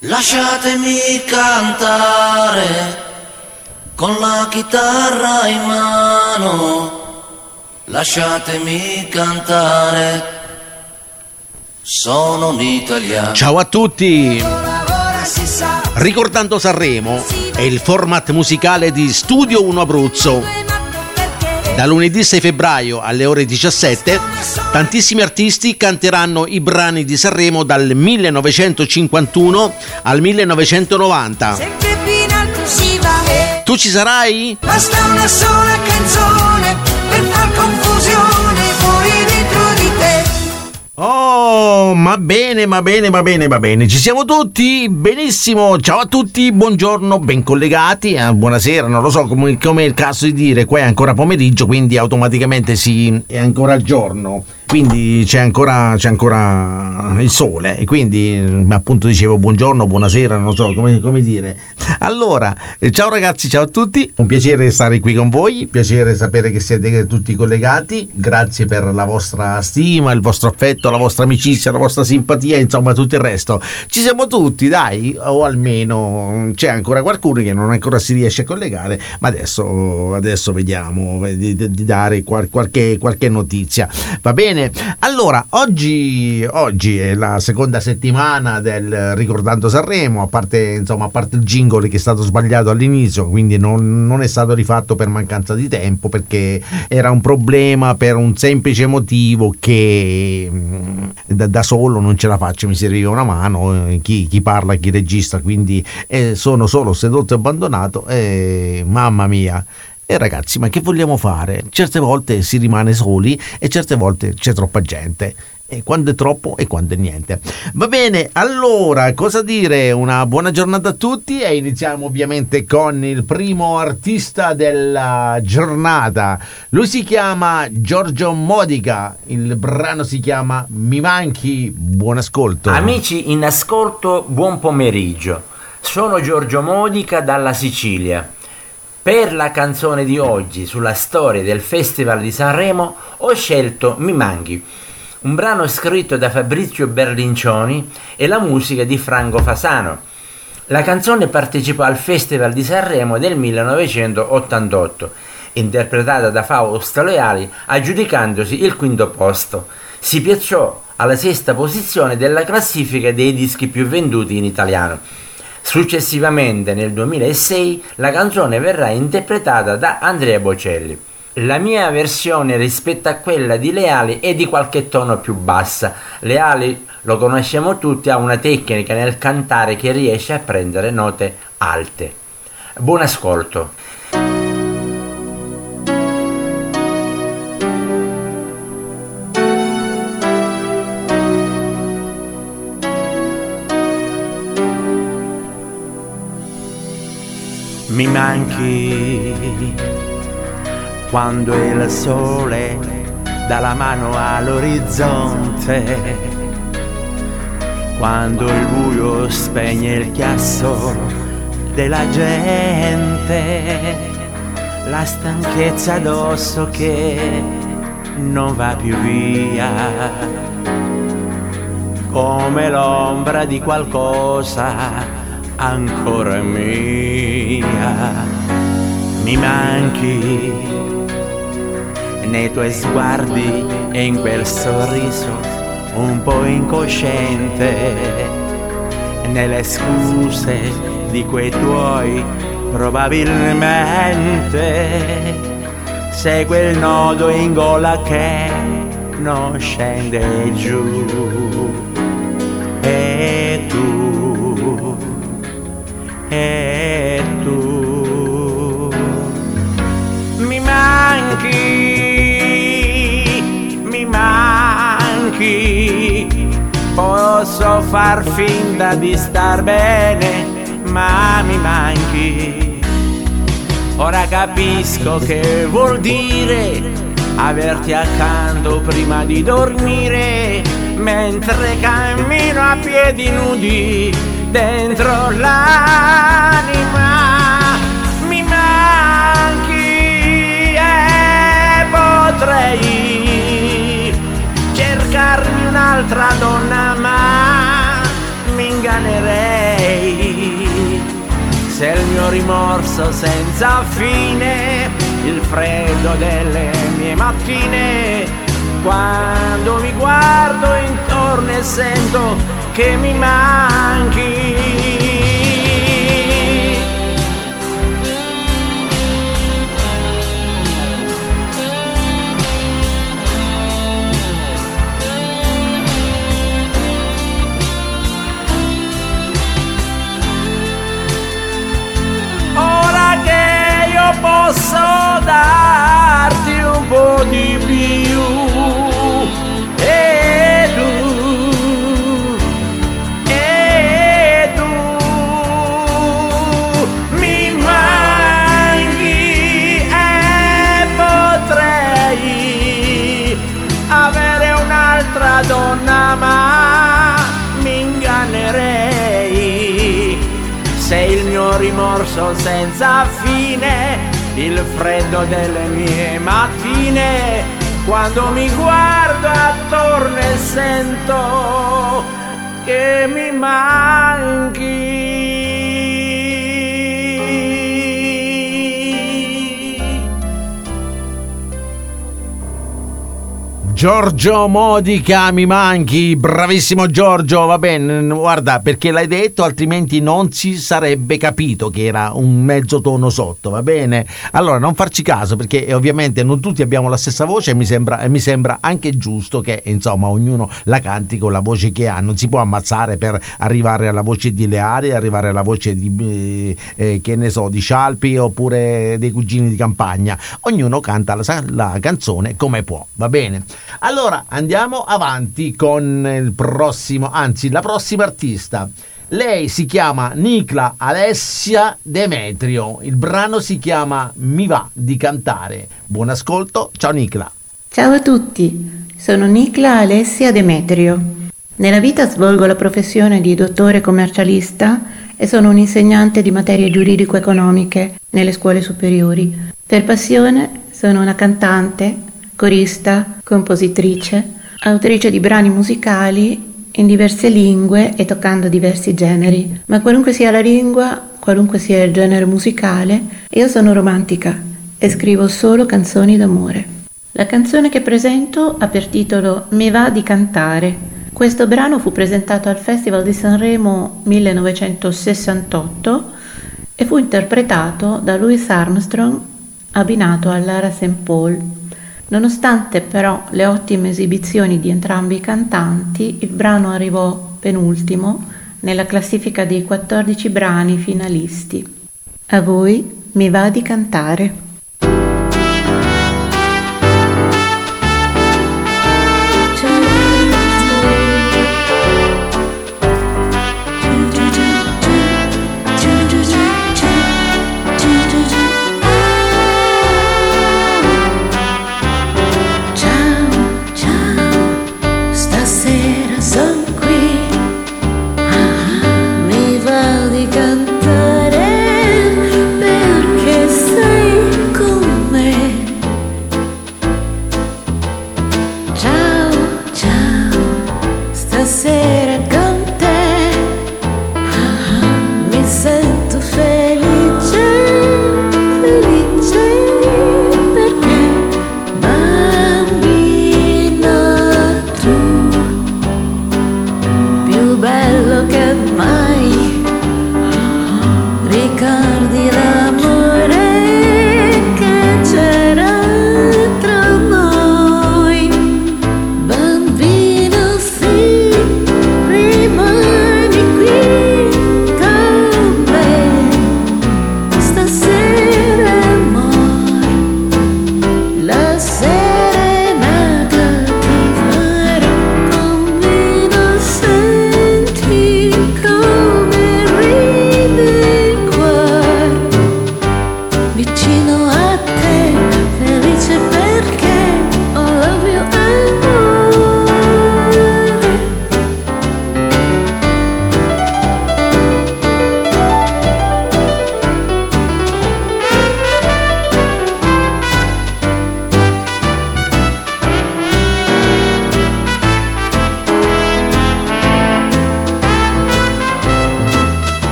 Lasciatemi cantare con la chitarra in mano, lasciatemi cantare, sono un italiano. Ciao a tutti! Ricordando Sanremo è il format musicale di Studio 1 Abruzzo da lunedì 6 febbraio alle ore 17 tantissimi artisti canteranno i brani di Sanremo dal 1951 al 1990. Tu ci sarai? Basta una sola canzone per far confusione Oh, ma bene, ma bene, ma bene, ma bene. Ci siamo tutti? Benissimo. Ciao a tutti, buongiorno, ben collegati. Eh, buonasera, non lo so come, come, è il caso di dire. Qua è ancora pomeriggio, quindi automaticamente si è ancora giorno quindi c'è ancora, c'è ancora, il sole e quindi appunto dicevo buongiorno, buonasera, non so come, come, dire. Allora, eh, ciao ragazzi, ciao a tutti, un piacere stare qui con voi, piacere sapere che siete tutti collegati, grazie per la vostra stima, il vostro affetto, la vostra amicizia, la vostra simpatia, insomma tutto il resto. Ci siamo tutti, dai, o almeno c'è ancora qualcuno che non ancora si riesce a collegare, ma adesso, adesso vediamo di, di dare qualche, qualche notizia. Va bene? Bene, allora oggi, oggi, è la seconda settimana del Ricordando Sanremo, a parte, insomma, a parte il jingle che è stato sbagliato all'inizio, quindi non, non, è stato rifatto per mancanza di tempo, perché era un problema per un semplice motivo che mm, da, da solo non ce la faccio, mi serviva una mano, eh, chi, chi parla, chi registra, quindi eh, sono solo seduto e abbandonato e mamma mia e ragazzi, ma che vogliamo fare? Certe volte si rimane soli e certe volte c'è troppa gente. E quando è troppo e quando è niente. Va bene, allora, cosa dire? Una buona giornata a tutti e iniziamo ovviamente con il primo artista della giornata. Lui si chiama Giorgio Modica, il brano si chiama Mi manchi, buon ascolto. Amici in ascolto, buon pomeriggio. Sono Giorgio Modica dalla Sicilia. Per la canzone di oggi sulla storia del Festival di Sanremo ho scelto Mi Manchi, un brano scritto da Fabrizio Berlincioni e la musica di Franco Fasano. La canzone partecipò al Festival di Sanremo del 1988, interpretata da Fausto Leali, aggiudicandosi il quinto posto. Si piazzò alla sesta posizione della classifica dei dischi più venduti in italiano. Successivamente, nel 2006, la canzone verrà interpretata da Andrea Bocelli. La mia versione rispetto a quella di Leali è di qualche tono più bassa. Leali, lo conosciamo tutti, ha una tecnica nel cantare che riesce a prendere note alte. Buon ascolto. Mi manchi. Quando il sole dà la mano all'orizzonte, quando il buio spegne il chiasso della gente, la stanchezza addosso che non va più via, come l'ombra di qualcosa ancora mia, mi manchi nei tuoi sguardi e in quel sorriso un po' incosciente, nelle scuse di quei tuoi probabilmente segue il nodo in gola che non scende giù e tu. Mi manchi, mi manchi, posso far finta di star bene, ma mi manchi. Ora capisco che vuol dire averti accanto prima di dormire, mentre cammino a piedi nudi dentro l'anima. Mi manchi e potrei cercarmi un'altra donna ma mi ingannerei se il mio rimorso senza fine, il freddo delle mie mattine, quando mi guardo intorno e sento che mi manchi. ora che io posso darti un po' di più rimorso senza fine, il freddo delle mie mattine, quando mi guardo attorno e sento che mi manchi. Giorgio Modica mi manchi, bravissimo Giorgio, va bene, guarda perché l'hai detto altrimenti non si sarebbe capito che era un mezzo tono sotto, va bene? Allora non farci caso perché eh, ovviamente non tutti abbiamo la stessa voce e mi sembra, e mi sembra anche giusto che insomma ognuno la canti con la voce che ha, non si può ammazzare per arrivare alla voce di Leari, arrivare alla voce di, eh, eh, che ne so, di Scialpi oppure dei cugini di campagna, ognuno canta la, la canzone come può, va bene? Allora andiamo avanti con il prossimo, anzi la prossima artista. Lei si chiama Nicla Alessia Demetrio. Il brano si chiama Mi va di cantare. Buon ascolto, ciao Nicla. Ciao a tutti, sono Nicla Alessia Demetrio. Nella vita svolgo la professione di dottore commercialista e sono un insegnante di materie giuridico-economiche nelle scuole superiori. Per passione sono una cantante, corista, compositrice, autrice di brani musicali in diverse lingue e toccando diversi generi. Ma qualunque sia la lingua, qualunque sia il genere musicale, io sono romantica e scrivo solo canzoni d'amore. La canzone che presento ha per titolo Mi va di cantare. Questo brano fu presentato al Festival di Sanremo 1968 e fu interpretato da Louis Armstrong abbinato a Lara St. Paul. Nonostante però le ottime esibizioni di entrambi i cantanti, il brano arrivò penultimo nella classifica dei 14 brani finalisti. A voi mi va di cantare.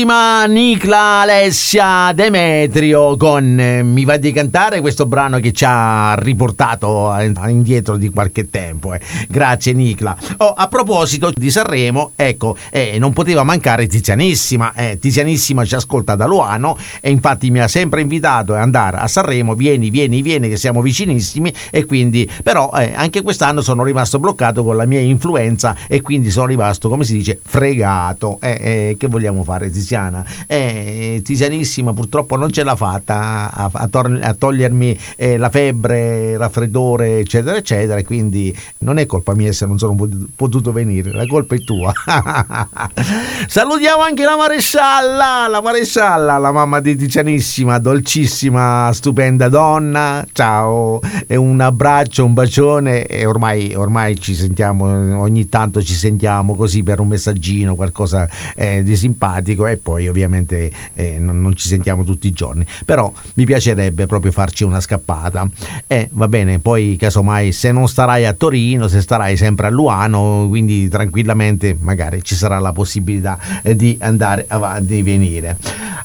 Bravissima Nicla Alessia Demetrio con eh, Mi va di cantare questo brano che ci ha riportato indietro di qualche tempo. eh. Grazie Nicla. Oh, a proposito di Sanremo, ecco, eh, non poteva mancare Tizianissima. eh, Tizianissima ci ascolta da Luano e infatti mi ha sempre invitato ad andare a Sanremo. Vieni, vieni, vieni, che siamo vicinissimi. E quindi, però, eh, anche quest'anno sono rimasto bloccato con la mia influenza e quindi sono rimasto, come si dice, fregato. Eh, che vogliamo fare, Tiziana? Eh, Tizianissima purtroppo non ce l'ha fatta a, a tor- a togliermi eh, la febbre, il raffreddore, eccetera, eccetera. Quindi non è colpa mia se non sono potuto, potuto venire, la colpa è tua. Salutiamo anche la marescialla, la marescialla, la mamma di Tizianissima, dolcissima, stupenda donna. Ciao, e un abbraccio, un bacione e ormai, ormai ci sentiamo, ogni tanto ci sentiamo così per un messaggino, qualcosa eh, di simpatico e poi ovviamente eh, non, non ci sentiamo tutti i giorni. Però mi piacerebbe proprio farci una scappata. E va bene, poi casomai se non starai a Torino, se starai sempre a Luano, quindi tranquillamente magari ci sarà la possibilità eh, di andare avanti e venire.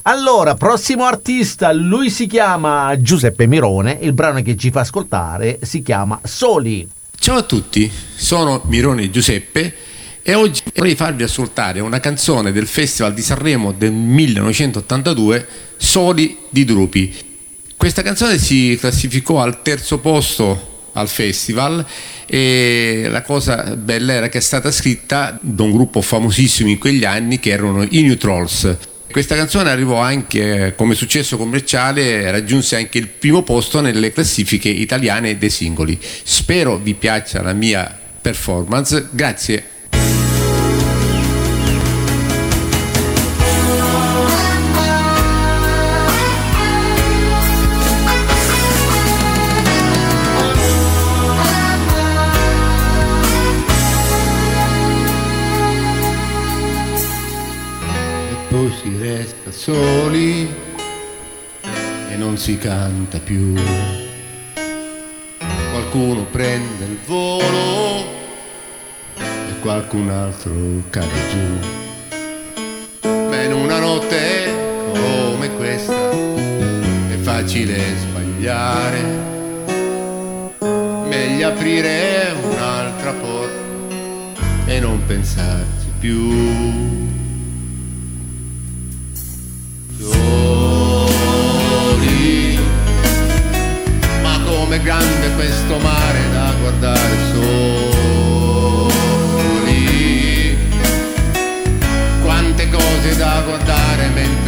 Allora, prossimo artista, lui si chiama Giuseppe Mirone, il brano che ci fa ascoltare si chiama Soli. Ciao a tutti, sono Mirone Giuseppe e oggi vorrei farvi ascoltare una canzone del Festival di Sanremo del 1982, Soli di Drupi. Questa canzone si classificò al terzo posto al festival e la cosa bella era che è stata scritta da un gruppo famosissimo in quegli anni che erano i New Trolls. Questa canzone arrivò anche come successo commerciale, raggiunse anche il primo posto nelle classifiche italiane dei singoli. Spero vi piaccia la mia performance, grazie. Si canta più. Qualcuno prende il volo e qualcun altro cade giù. Ma in una notte come questa è facile sbagliare. Meglio aprire un'altra porta e non pensarci più. soli. Ma come grande questo mare da guardare soli. Quante cose da guardare mentre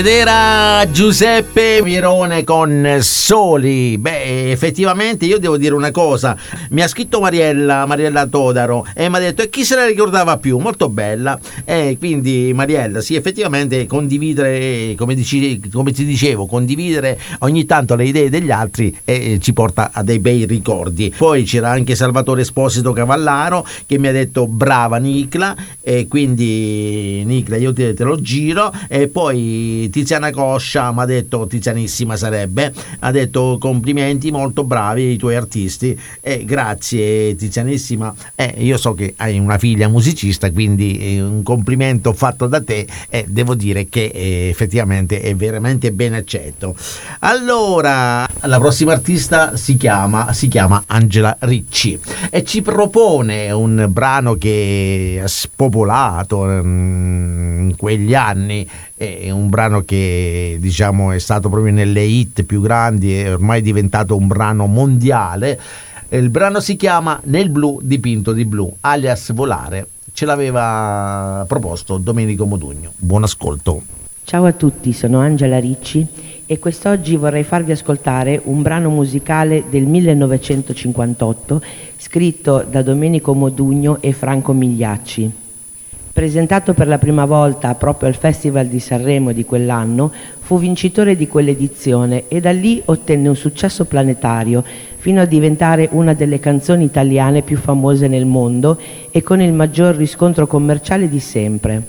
Ed era Giuseppe Mirone con Soli. Beh, effettivamente io devo dire una cosa. Mi ha scritto Mariella, Mariella Todaro, e mi ha detto e chi se la ricordava più? Molto bella. E quindi Mariella, sì, effettivamente condividere, come, dici, come ti dicevo, condividere ogni tanto le idee degli altri eh, ci porta a dei bei ricordi. Poi c'era anche Salvatore Esposito Cavallaro che mi ha detto brava Nicla, e quindi Nicla io te, te lo giro. E poi Tiziana Coscia mi ha detto, Tizianissima sarebbe, ha detto complimenti molto bravi i tuoi artisti e grazie Tizianissima. Eh, io so che hai una figlia musicista, quindi eh, un complimento fatto da te e devo dire che eh, effettivamente è veramente ben accetto. Allora, la prossima artista si chiama, si chiama Angela Ricci e ci propone un brano che ha spopolato mm, in quegli anni è un brano che diciamo è stato proprio nelle hit più grandi è ormai diventato un brano mondiale. Il brano si chiama Nel blu dipinto di blu alias Volare. Ce l'aveva proposto Domenico Modugno. Buon ascolto. Ciao a tutti, sono Angela Ricci e quest'oggi vorrei farvi ascoltare un brano musicale del 1958 scritto da Domenico Modugno e Franco Migliacci. Presentato per la prima volta proprio al Festival di Sanremo di quell'anno, fu vincitore di quell'edizione e da lì ottenne un successo planetario fino a diventare una delle canzoni italiane più famose nel mondo e con il maggior riscontro commerciale di sempre.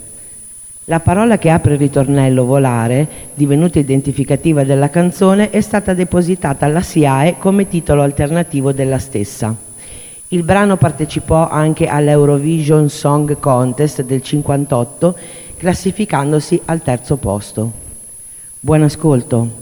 La parola che apre il ritornello volare, divenuta identificativa della canzone, è stata depositata alla SIAE come titolo alternativo della stessa. Il brano partecipò anche all'Eurovision Song Contest del 58, classificandosi al terzo posto. Buon ascolto.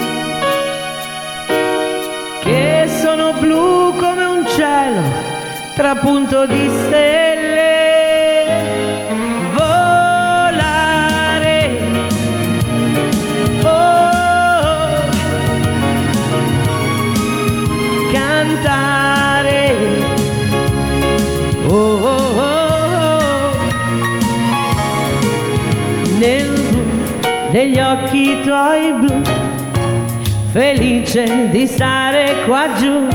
blu come un cielo trapunto di stelle. Volare, oh, cantare. Oh, oh, oh, oh. Nel blu degli occhi tuoi blu, felice di stare qua giù.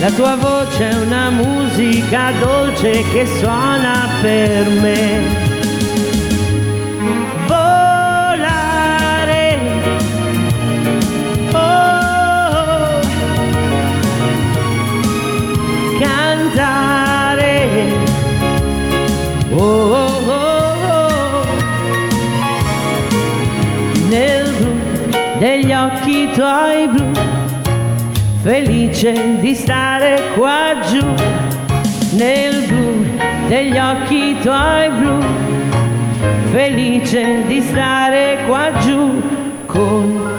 La tua voce è una musica dolce che suona per me. Cantare. Oh, oh, oh. Nel blu degli occhi tuoi blu felice di stare qua giù nel blu degli occhi tuoi blu felice di stare qua giù con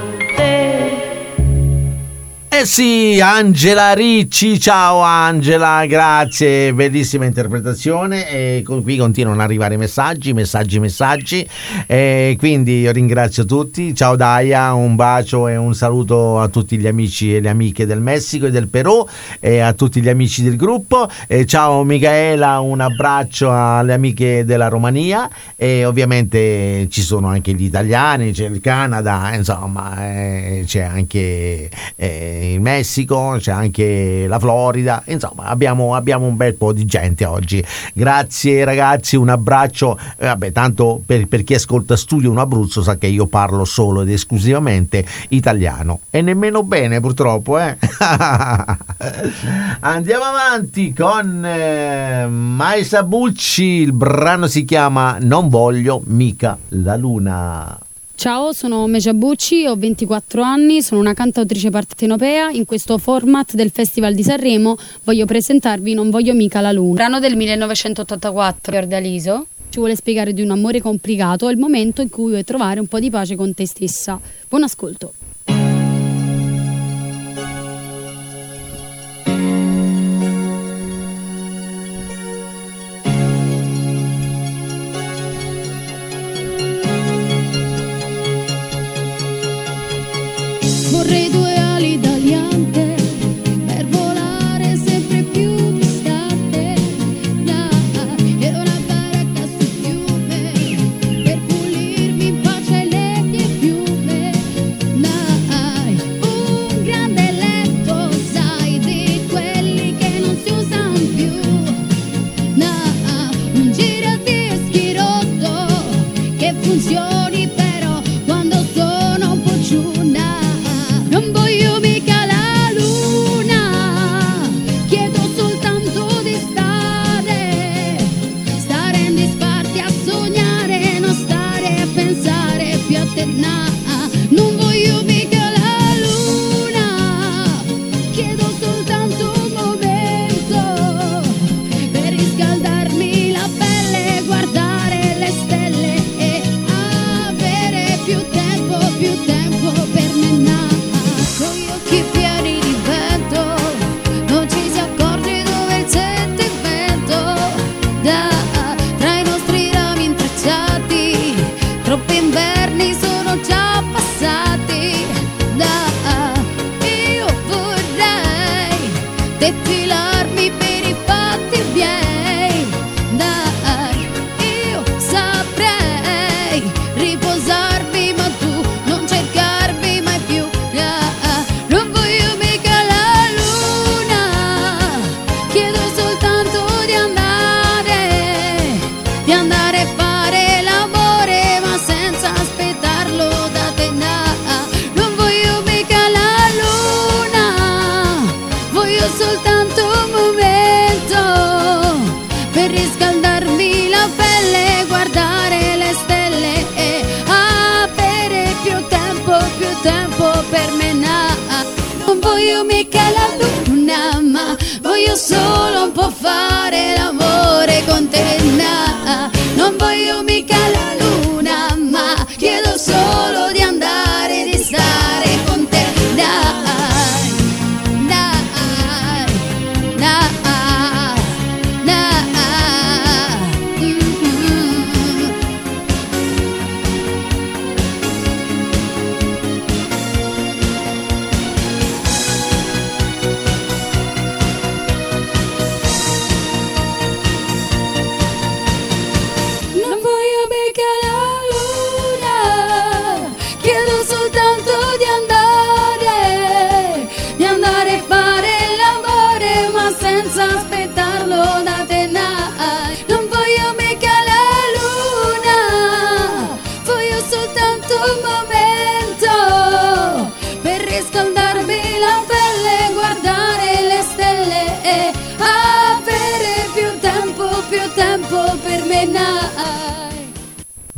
Sì, Angela Ricci, ciao Angela, grazie, bellissima interpretazione. E qui continuano ad arrivare messaggi, messaggi, messaggi. E quindi io ringrazio tutti, ciao Daia, un bacio e un saluto a tutti gli amici e le amiche del Messico e del Perù e a tutti gli amici del gruppo. E ciao Michaela, un abbraccio alle amiche della Romania. E ovviamente ci sono anche gli italiani, c'è il Canada, insomma eh, c'è anche eh, il Messico, c'è anche la Florida, insomma abbiamo, abbiamo un bel po' di gente oggi. Grazie ragazzi, un abbraccio, Eh, vabbè tanto per, per chi ascolta Studio Un Abruzzo sa che io parlo solo ed esclusivamente italiano e nemmeno bene purtroppo. Eh? Andiamo avanti con eh, Maisa Bucci, il brano si chiama Non voglio mica la luna. Ciao, sono Mecia Bucci, ho 24 anni, sono una cantautrice partenopea. In questo format del Festival di Sanremo voglio presentarvi Non voglio mica la luna, brano del 1984 Fiordaliso. Ci vuole spiegare di un amore complicato, è il momento in cui vuoi trovare un po' di pace con te stessa. Buon ascolto. solo un po' fare l'amore con te, nah, non voglio mica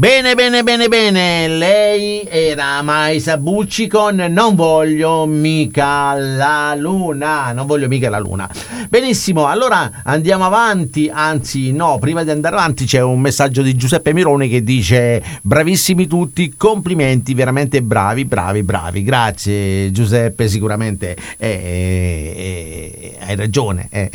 Bene, bene, bene, bene. Lei era Maisa Bucci con Non voglio mica la luna. Non voglio mica la luna. Benissimo, allora andiamo avanti. Anzi, no, prima di andare avanti c'è un messaggio di Giuseppe Mironi che dice: Bravissimi tutti, complimenti, veramente bravi, bravi, bravi. Grazie, Giuseppe. Sicuramente eh, eh, hai ragione. eh.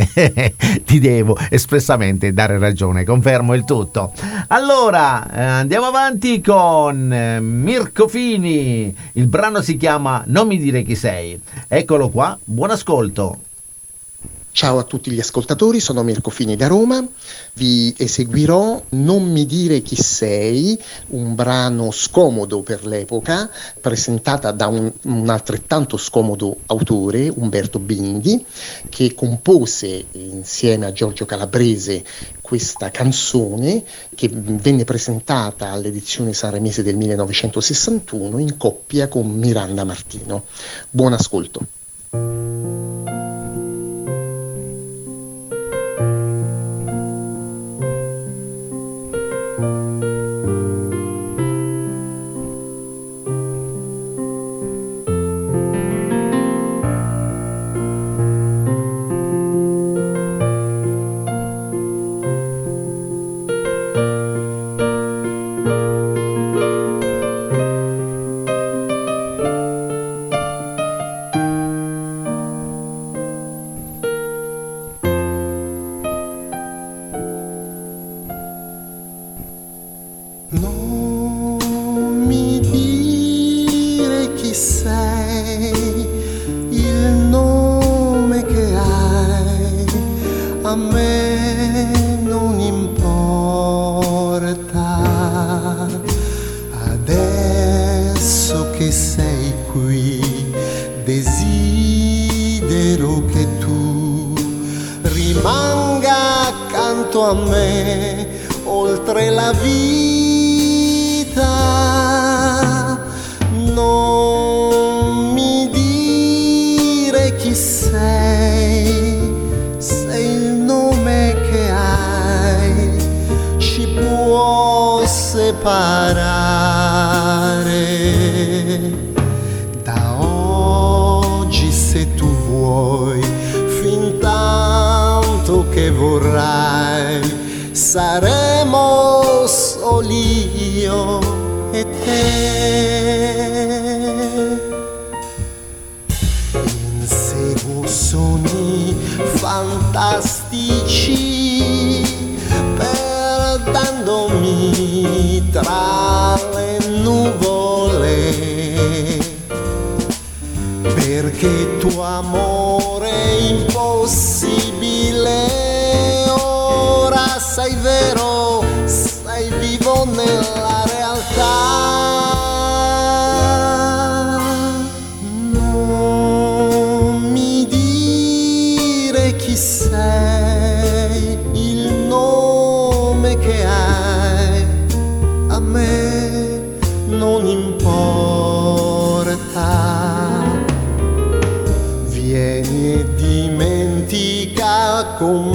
Ti devo espressamente dare ragione. Confermo il tutto. Allora, eh, andiamo avanti con eh, Mirko Fini. Il brano si chiama Non mi dire chi sei. Eccolo qua, buon ascolto. Ciao a tutti gli ascoltatori, sono Mirko Fini da Roma, vi eseguirò Non mi dire chi sei, un brano scomodo per l'epoca, presentata da un, un altrettanto scomodo autore, Umberto Bindi, che compose insieme a Giorgio Calabrese questa canzone che venne presentata all'edizione sanremese del 1961 in coppia con Miranda Martino. Buon ascolto. Separare. Da oggi se tu vuoi, fin tanto che vorrai, saremo soli io e te. Inseguo sogni fantastici, tra le nuvole perché tuo amore è impossibile. Ora sei vero sei vivo nella com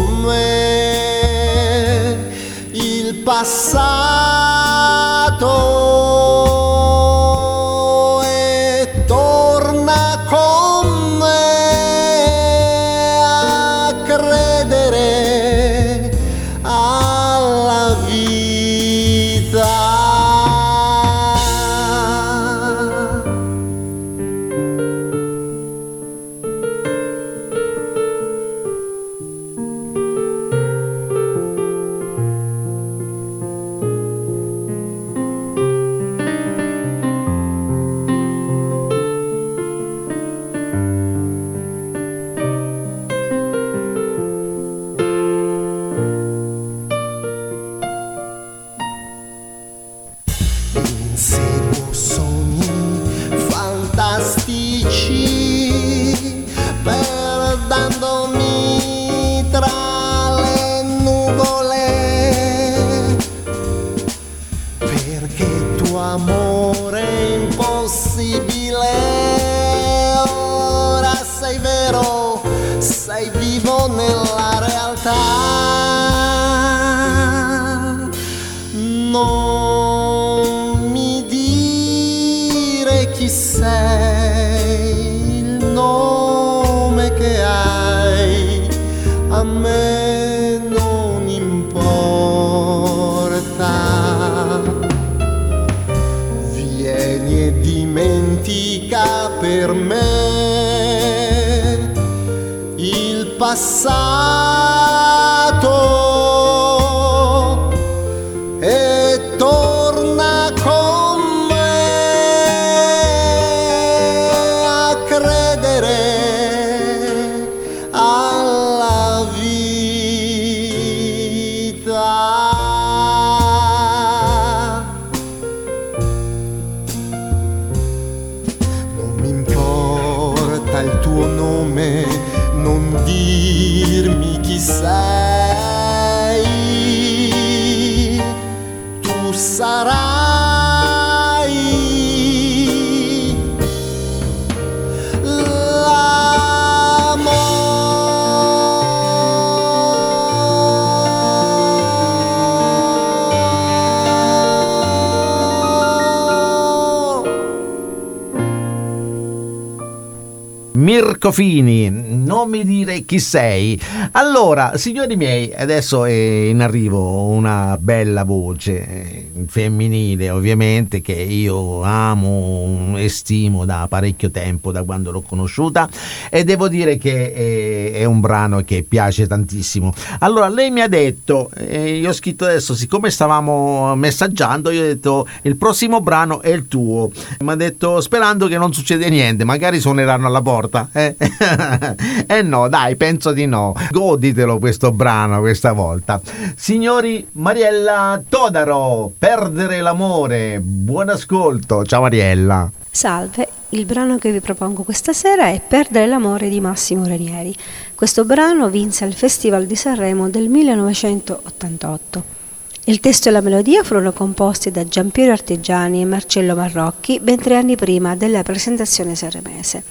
Mirko Fini, non mi dire chi sei. Allora, signori miei, adesso è in arrivo una bella voce eh, femminile, ovviamente, che io amo e stimo da parecchio tempo, da quando l'ho conosciuta, e devo dire che è, è un brano che piace tantissimo. Allora, lei mi ha detto, eh, io ho scritto adesso, siccome stavamo messaggiando, io ho detto il prossimo brano è il tuo. Mi ha detto sperando che non succeda niente, magari suoneranno alla porta. Eh? eh no, dai, penso di no. Goditelo questo brano questa volta. Signori, Mariella Todaro, Perdere l'amore. Buon ascolto. Ciao Mariella. Salve, il brano che vi propongo questa sera è Perdere l'amore di Massimo Ranieri. Questo brano vinse al Festival di Sanremo del 1988. Il testo e la melodia furono composti da Giampiero Artigiani e Marcello Marrocchi ben tre anni prima della presentazione sanremese.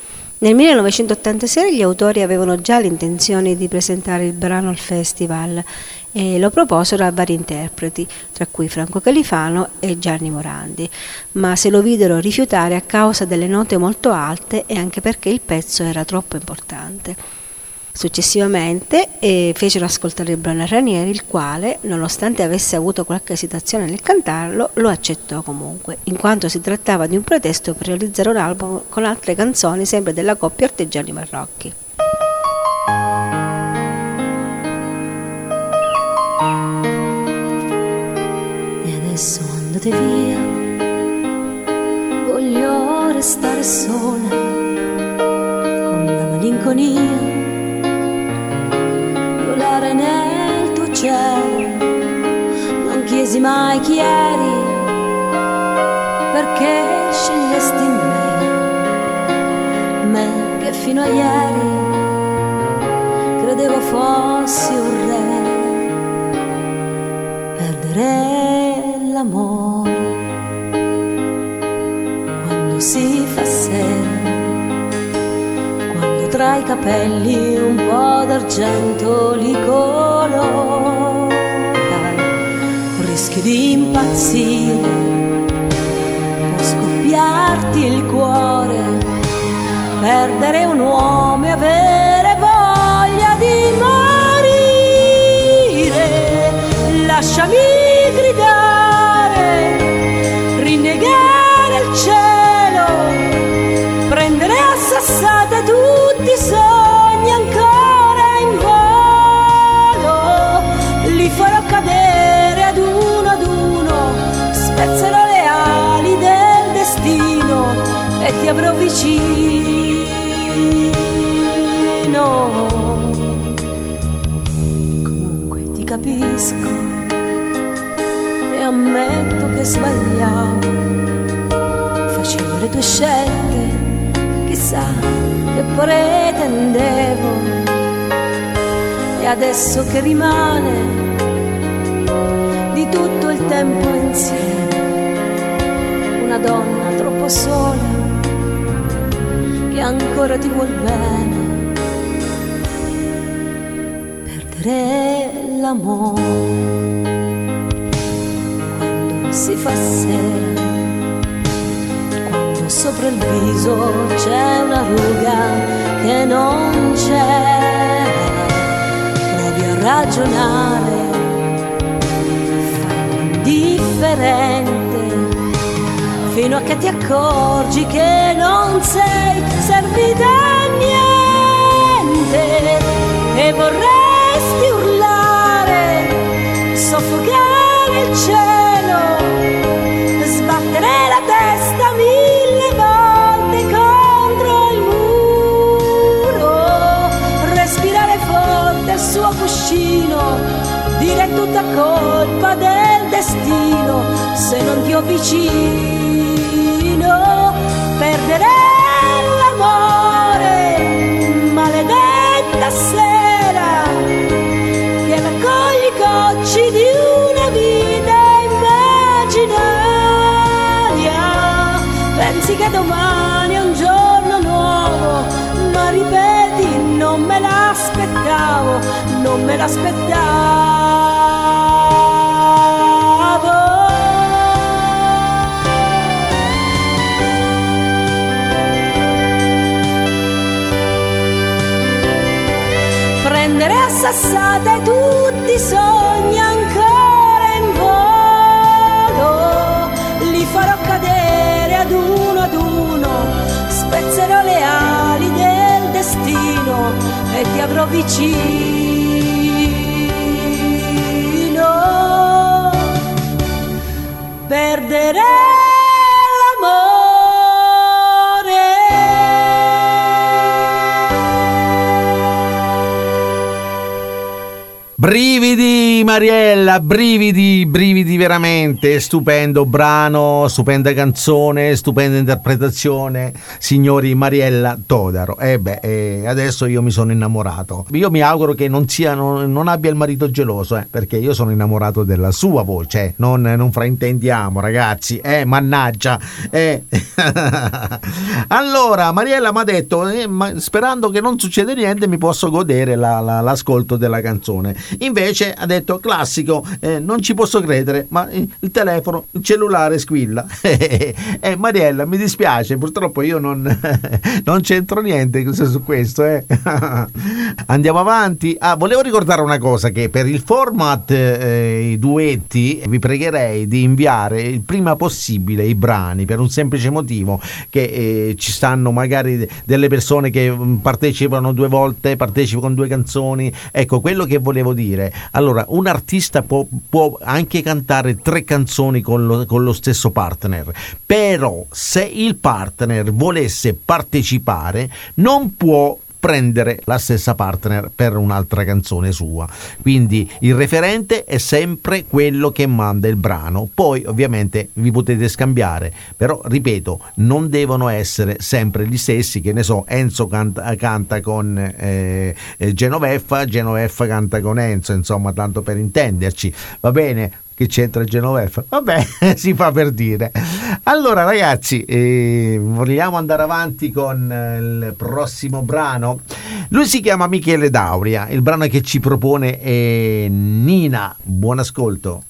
Nel 1986 gli autori avevano già l'intenzione di presentare il brano al festival e lo proposero a vari interpreti, tra cui Franco Califano e Gianni Morandi, ma se lo videro rifiutare a causa delle note molto alte e anche perché il pezzo era troppo importante. Successivamente fecero ascoltare il brano a Ranieri, il quale, nonostante avesse avuto qualche esitazione nel cantarlo, lo accettò comunque, in quanto si trattava di un pretesto per realizzare un album con altre canzoni sempre della coppia Artigiani Marrocchi. E adesso andate via, voglio restare sola con la malinconia, volare nel tuo cielo. Non chiesi mai chi eri, perché scegliesti me, me che fino a ieri credevo fossi un re. Perdere l'amore quando si fa sera, tra i capelli un po' d'argento li colora, rischi di impazzire, può scoppiarti il cuore, perdere un uomo e avere voglia di morire. Lasciami capisco e ammetto che sbagliavo. Facevo le tue scelte, chissà che pretendevo. E adesso che rimane di tutto il tempo insieme, una donna troppo sola che ancora ti vuol bene. Perdere l'amore si fa sera quando sopra il viso c'è una ruga che non c'è provi a ragionare fai l'indifferente fino a che ti accorgi che non sei servita a niente e soffocare il cielo, sbattere la testa mille volte contro il muro, respirare forte il suo cuscino, dire tutta colpa del destino se non ti ho vicino. Che domani è un giorno nuovo, ma ripeti, non me l'aspettavo, non me l'aspettavo. prendere a sassate tutti i sogni spezzerò le ali del destino e ti avrò vicino. Perderei Brividi Mariella, brividi, brividi veramente, stupendo brano, stupenda canzone, stupenda interpretazione, signori Mariella Todaro. E beh, eh, adesso io mi sono innamorato. Io mi auguro che non, sia, non, non abbia il marito geloso, eh, perché io sono innamorato della sua voce, eh, non, non fraintendiamo ragazzi, eh, mannaggia. eh. allora, Mariella mi ha detto, eh, ma sperando che non succeda niente, mi posso godere la- la- l'ascolto della canzone. Invece ha detto classico, eh, non ci posso credere, ma eh, il telefono, il cellulare squilla. Eh, Mariella, mi dispiace, purtroppo io non, non c'entro niente su questo. eh. Andiamo avanti. Ah, volevo ricordare una cosa, che per il format eh, i duetti vi pregherei di inviare il prima possibile i brani, per un semplice motivo, che eh, ci stanno magari delle persone che mm, partecipano due volte, partecipano con due canzoni. Ecco, quello che volevo dire. Allora, un artista può, può anche cantare tre canzoni con lo, con lo stesso partner, però se il partner volesse partecipare non può prendere la stessa partner per un'altra canzone sua. Quindi il referente è sempre quello che manda il brano. Poi ovviamente vi potete scambiare, però ripeto, non devono essere sempre gli stessi, che ne so, Enzo canta, canta con eh, eh, Genoveffa, Genoveffa canta con Enzo, insomma, tanto per intenderci. Va bene? Che c'entra Genoveffa? Vabbè, si fa per dire. Allora, ragazzi, eh, vogliamo andare avanti con eh, il prossimo brano. Lui si chiama Michele Dauria. Il brano che ci propone è Nina. Buon ascolto.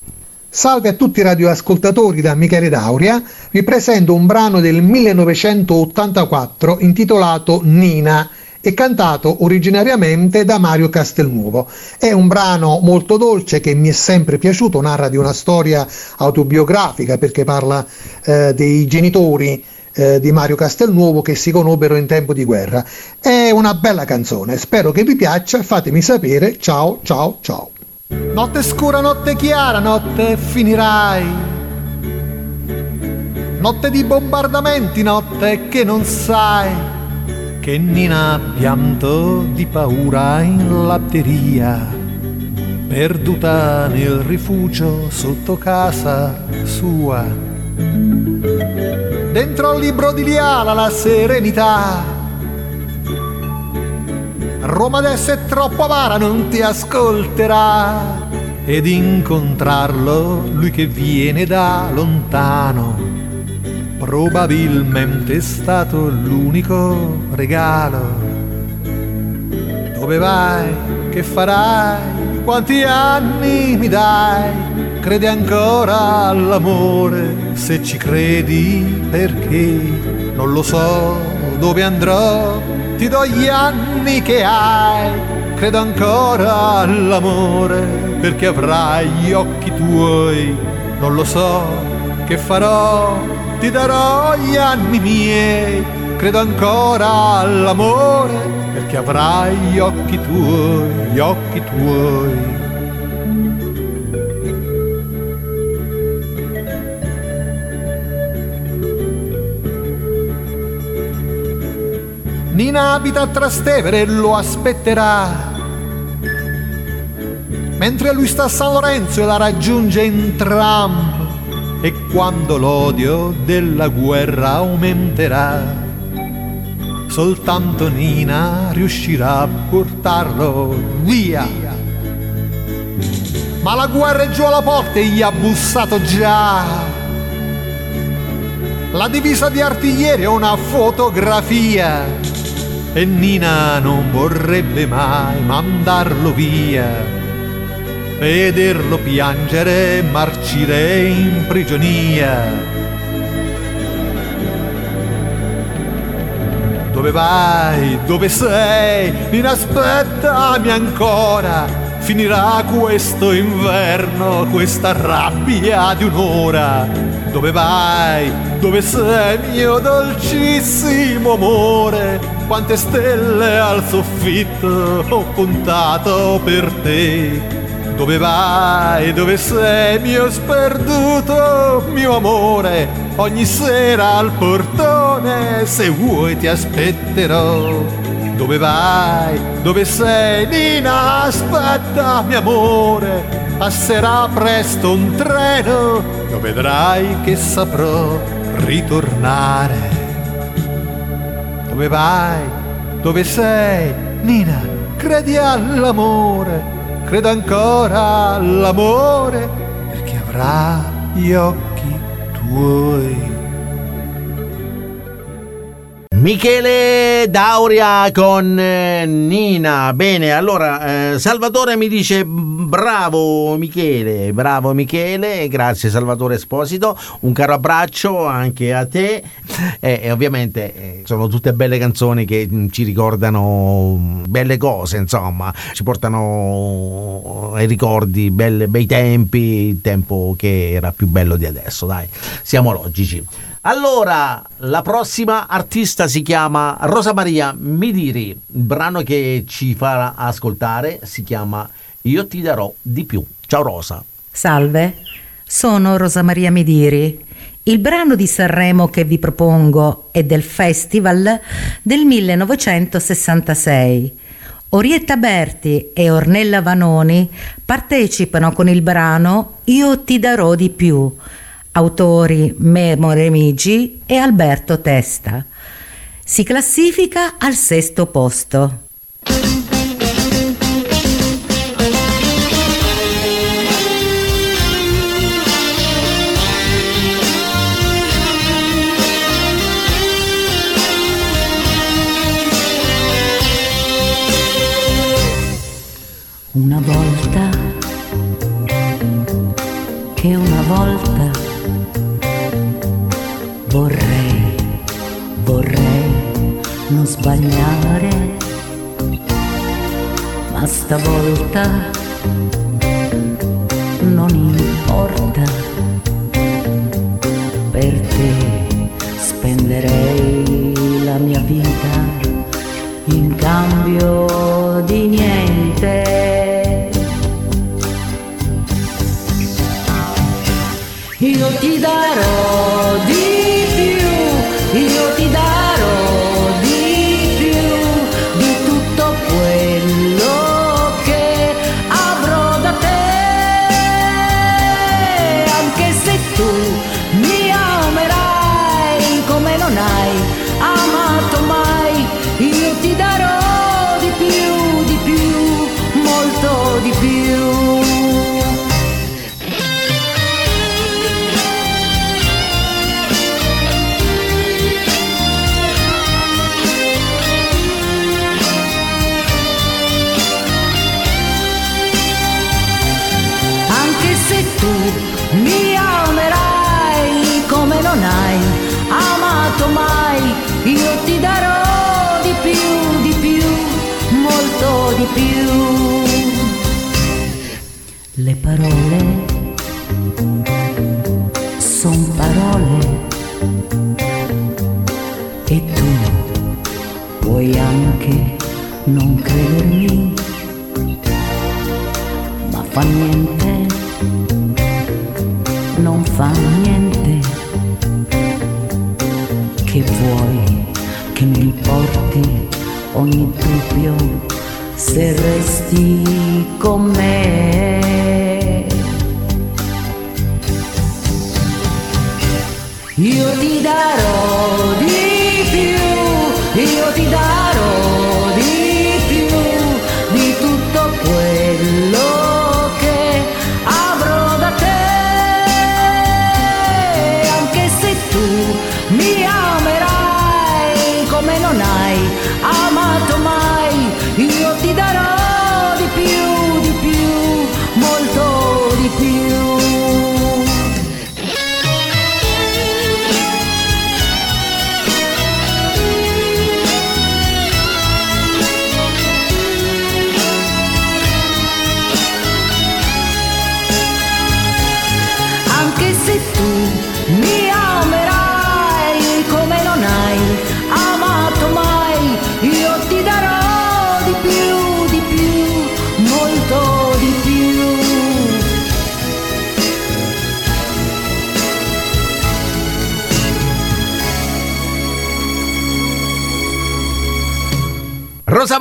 Salve a tutti i radioascoltatori da Michele Dauria, vi presento un brano del 1984 intitolato Nina e cantato originariamente da Mario Castelnuovo. È un brano molto dolce che mi è sempre piaciuto, narra di una storia autobiografica perché parla eh, dei genitori eh, di Mario Castelnuovo che si conobbero in tempo di guerra. È una bella canzone, spero che vi piaccia, fatemi sapere, ciao ciao ciao. Notte scura, notte chiara, notte finirai. Notte di bombardamenti, notte che non sai che Nina pianto di paura in latteria, perduta nel rifugio sotto casa sua. Dentro al libro di Liala la serenità. Roma adesso è troppo avara, non ti ascolterà. Ed incontrarlo, lui che viene da lontano, probabilmente è stato l'unico regalo. Dove vai? Che farai? Quanti anni mi dai? Credi ancora all'amore? Se ci credi, perché? Non lo so dove andrò, ti do gli anni che hai. Credo ancora all'amore, perché avrai gli occhi tuoi. Non lo so che farò, ti darò gli anni miei. Credo ancora all'amore, perché avrai gli occhi tuoi, gli occhi tuoi. Nina abita a Trastevere e lo aspetterà. Mentre lui sta a San Lorenzo e la raggiunge in tram. E quando l'odio della guerra aumenterà, soltanto Nina riuscirà a portarlo via. Ma la guerra è giù alla porta e gli ha bussato già. La divisa di artiglieri è una fotografia e Nina non vorrebbe mai mandarlo via. Vederlo piangere marcire in prigionia. Dove vai? Dove sei? Nina aspettami ancora. Finirà questo inverno, questa rabbia di un'ora. Dove vai? Dove sei, mio dolcissimo amore? Quante stelle al soffitto ho puntato per te. Dove vai? Dove sei, mio sperduto, mio amore? Ogni sera al portone, se vuoi ti aspetterò. Dove vai? Dove sei? Nina, aspetta, mio amore. Passerà presto un treno, lo vedrai che saprò ritornare. Dove vai? Dove sei? Nina, credi all'amore, credo ancora all'amore, perché avrà gli occhi tuoi. Michele Dauria con eh, Nina. Bene, allora eh, Salvatore mi dice bravo Michele, bravo Michele, grazie Salvatore Esposito, un caro abbraccio anche a te e, e ovviamente eh, sono tutte belle canzoni che mm, ci ricordano mm, belle cose, insomma, ci portano ai ricordi, belle, bei tempi, il tempo che era più bello di adesso, dai, siamo logici. Allora, la prossima artista si chiama Rosa Maria Midiri. Il brano che ci farà ascoltare si chiama Io ti darò di più. Ciao Rosa. Salve, sono Rosa Maria Midiri. Il brano di Sanremo che vi propongo è del Festival del 1966. Orietta Berti e Ornella Vanoni partecipano con il brano Io ti darò di più autori Memo Remigi e Alberto Testa. Si classifica al sesto posto. Una volta, che una volta vorrei, vorrei non sbagliare, ma stavolta non importa, per te spenderei la mia vita in cambio di niente. Io se resti con me.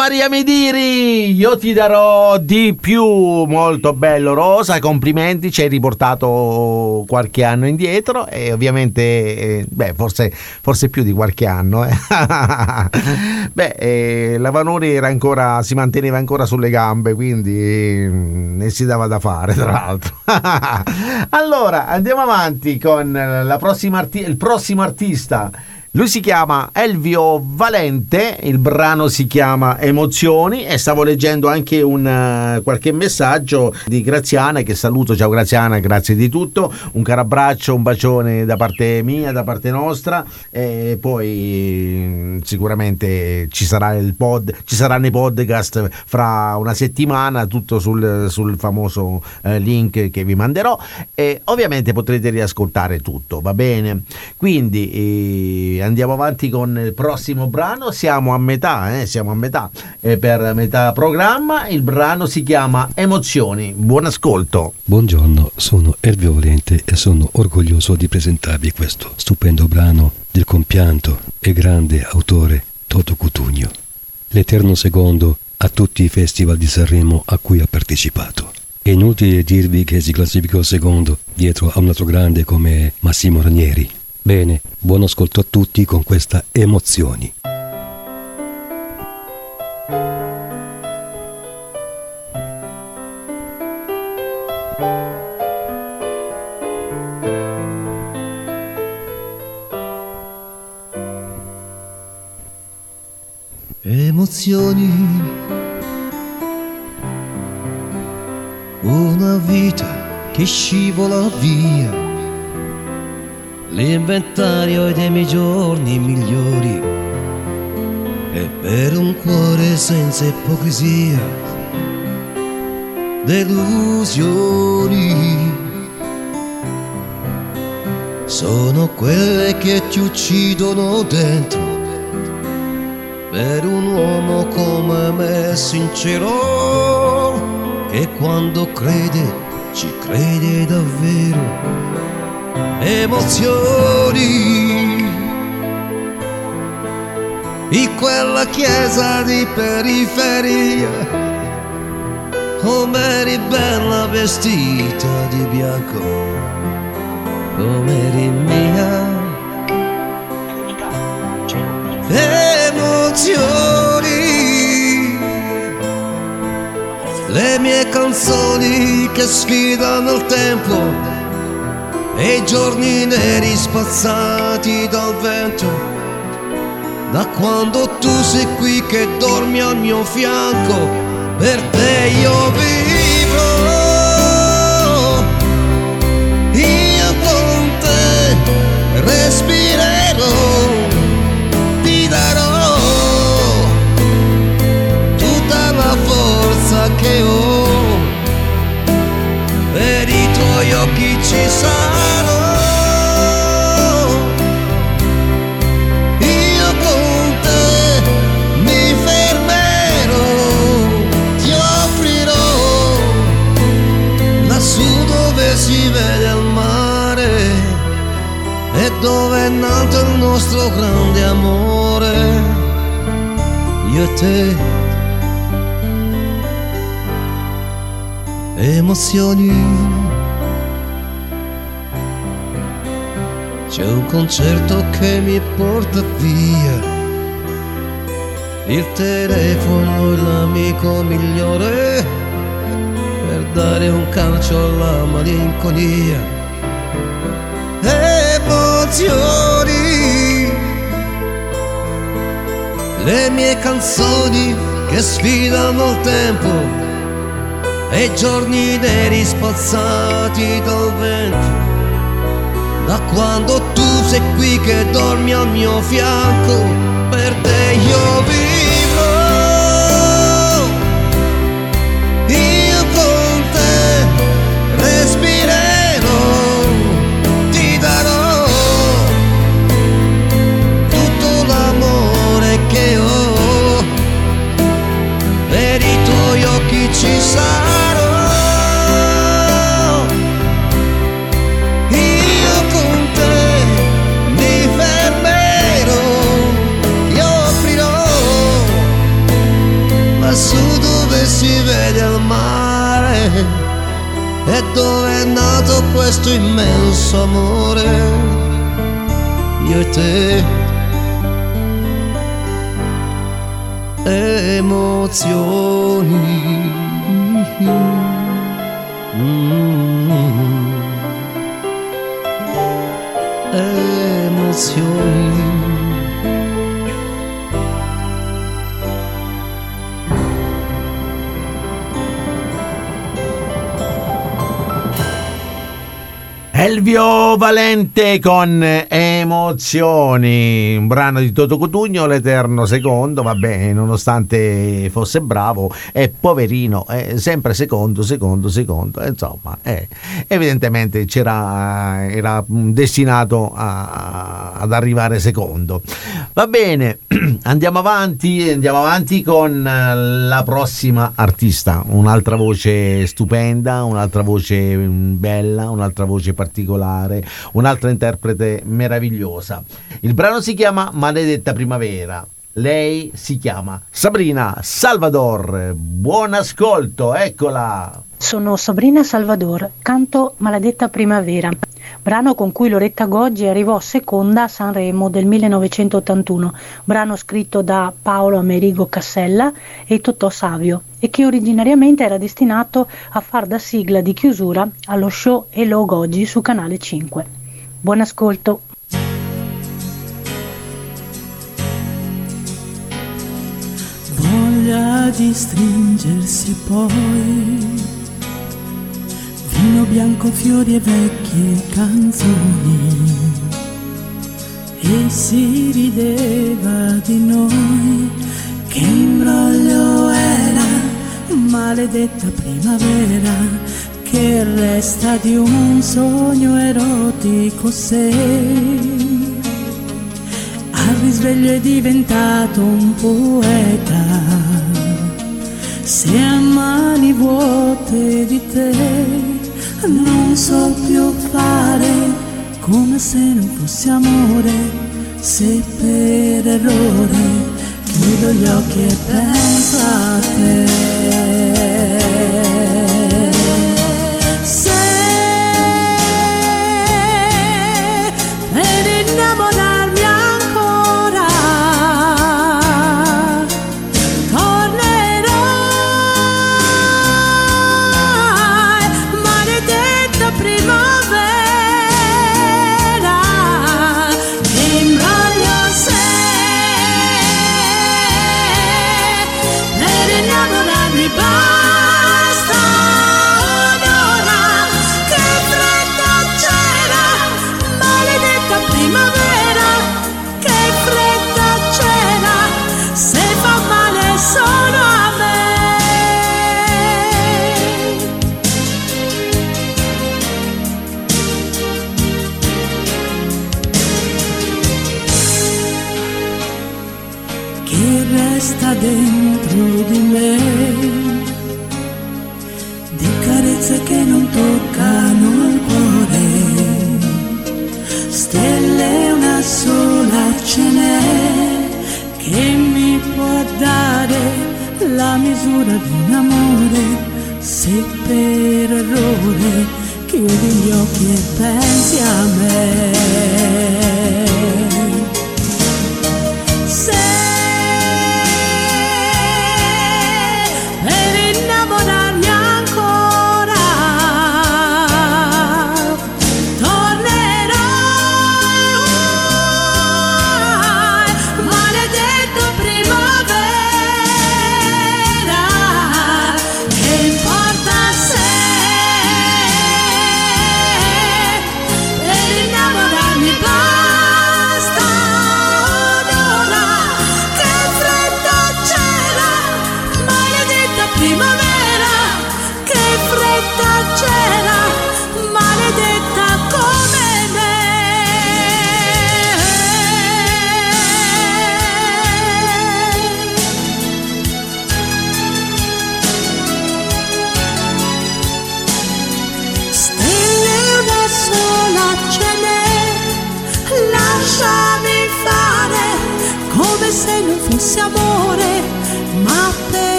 Maria Mediri, io ti darò di più, molto bello Rosa, complimenti, ci hai riportato qualche anno indietro e ovviamente, eh, beh, forse, forse più di qualche anno. eh. beh, eh, la Vanoni era ancora, si manteneva ancora sulle gambe, quindi mm, ne si dava da fare, tra l'altro. allora, andiamo avanti con la prossima arti- il prossimo artista. Lui si chiama Elvio Valente, il brano si chiama Emozioni e stavo leggendo anche un, eh, qualche messaggio di Graziana che saluto, ciao Graziana, grazie di tutto, un caro abbraccio, un bacione da parte mia, da parte nostra. E poi mm, sicuramente ci, sarà il pod, ci saranno i podcast fra una settimana, tutto sul, sul famoso eh, link che vi manderò. E ovviamente potrete riascoltare tutto, va bene? Quindi eh, andiamo avanti con il prossimo brano, siamo a metà, eh, siamo a metà eh, per metà programma, il brano si chiama Emozioni, buon ascolto. Buongiorno, sono Elvio Valente e sono orgoglioso di presentarvi questo stupendo brano del compianto e grande autore Toto Cutugno. L'eterno secondo a tutti i festival di Sanremo a cui ha partecipato. È inutile dirvi che si classificò secondo dietro a un altro grande come Massimo Ranieri. Bene, buon ascolto a tutti con questa emozioni. Emozioni. Una vita che scivola via. L'inventario dei miei giorni migliori. E per un cuore senza ipocrisia. Delusioni. Sono quelle che ti uccidono dentro per un uomo come me sincero che quando crede ci crede davvero emozioni. In quella chiesa di periferia come eri bella vestita di bianco come eri mia. Emozioni, le mie canzoni che sfidano il tempo e giorni neri spazzati dal vento, da quando tu sei qui che dormi al mio fianco, per te io vivo, io con te respirerò Emozioni C'è un concerto che mi porta via. Il telefono è l'amico migliore per dare un calcio alla malinconia. Emozioni, le mie canzoni che sfidano il tempo e giorni neri spazzati dal vento. Da quando tu sei qui che dormi al mio fianco, per te io vivo. E dove è nato questo immenso amore, io e te. Emozioni. Mm. emozioni. Elvio Valente con Emozioni, un brano di Toto Cutugno, l'Eterno Secondo, vabbè, nonostante fosse bravo, è poverino, è sempre secondo, secondo, secondo, insomma, eh, evidentemente era destinato a- ad arrivare secondo. Va bene, andiamo avanti, andiamo avanti con eh, la prossima artista, un'altra voce stupenda, un'altra voce mm, bella, un'altra voce particolare, un'altra interprete meravigliosa. Il brano si chiama Maledetta Primavera. Lei si chiama Sabrina Salvador. Buon ascolto, eccola. Sono Sabrina Salvador, canto Maledetta Primavera, brano con cui Loretta Goggi arrivò seconda a Sanremo del 1981, brano scritto da Paolo Amerigo Cassella e Totò Savio e che originariamente era destinato a far da sigla di chiusura allo show Hello Goggi su Canale 5. Buon ascolto. Voglia di stringersi poi. Vino bianco, fiori e vecchie canzoni. E si rideva di noi che imbroglio era maledetta primavera che resta di un sogno erotico sei al risveglio è diventato un poeta. Se a mani vuote di te non so più fare come se non fosse amore, se per errore chiudo gli occhi e penso a te.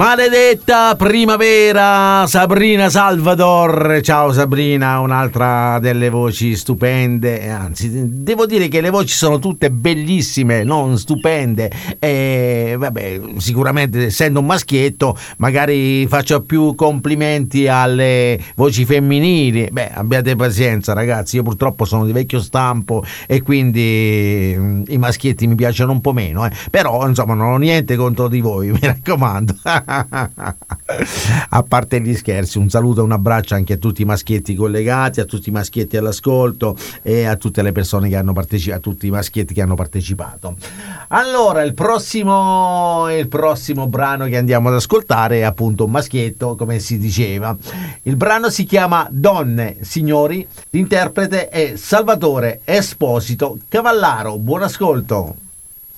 Maledetta primavera, Sabrina Salvador. Ciao Sabrina, un'altra delle voci stupende. Anzi, devo dire che le voci sono tutte bellissime, non stupende. E vabbè, sicuramente essendo un maschietto, magari faccio più complimenti alle voci femminili. Beh, abbiate pazienza, ragazzi. Io purtroppo sono di vecchio stampo e quindi mm, i maschietti mi piacciono un po' meno. eh. Però, insomma, non ho niente contro di voi, mi raccomando. a parte gli scherzi, un saluto e un abbraccio anche a tutti i maschietti collegati, a tutti i maschietti all'ascolto e a tutte le persone che hanno partecipato, a tutti i maschietti che hanno partecipato. Allora, il prossimo, il prossimo brano che andiamo ad ascoltare è appunto un maschietto, come si diceva. Il brano si chiama Donne, signori, l'interprete è Salvatore Esposito Cavallaro. Buon ascolto.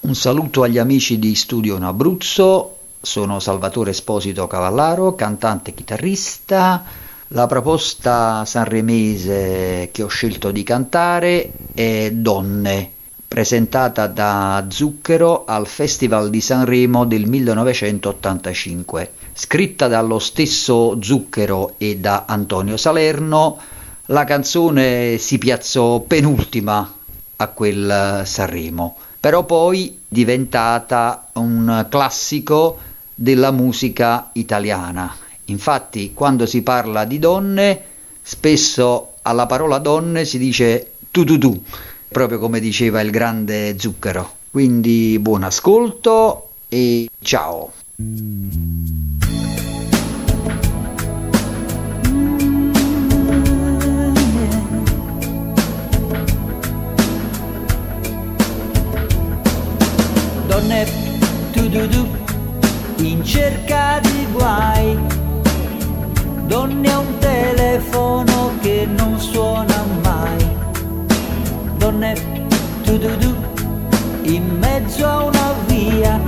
Un saluto agli amici di Studio in Abruzzo, sono Salvatore Esposito Cavallaro, cantante e chitarrista. La proposta sanremese che ho scelto di cantare è Donne, presentata da Zucchero al Festival di Sanremo del 1985. Scritta dallo stesso Zucchero e da Antonio Salerno, la canzone si piazzò penultima a quel Sanremo, però poi diventata un classico della musica italiana. Infatti, quando si parla di donne, spesso alla parola donne si dice tu tu tu, proprio come diceva il grande Zucchero. Quindi buon ascolto e ciao. donne cerca di guai. Donne a un telefono che non suona mai. Donne tu du du in mezzo a una via.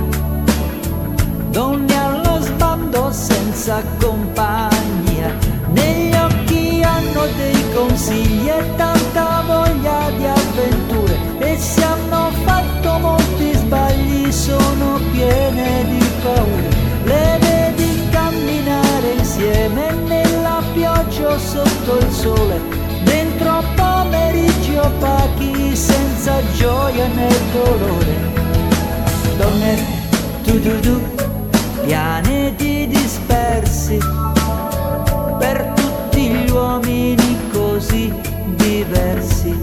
Donne allo sbando senza compagnia. Negli occhi hanno dei consigli e tanta voglia di avventure. E se hanno fatto molti sbagli sono piene di camminare insieme nella pioggia sotto il sole dentro pomeriggi opachi senza gioia né dolore. Donne tu tu tu pianeti dispersi per tutti gli uomini così diversi.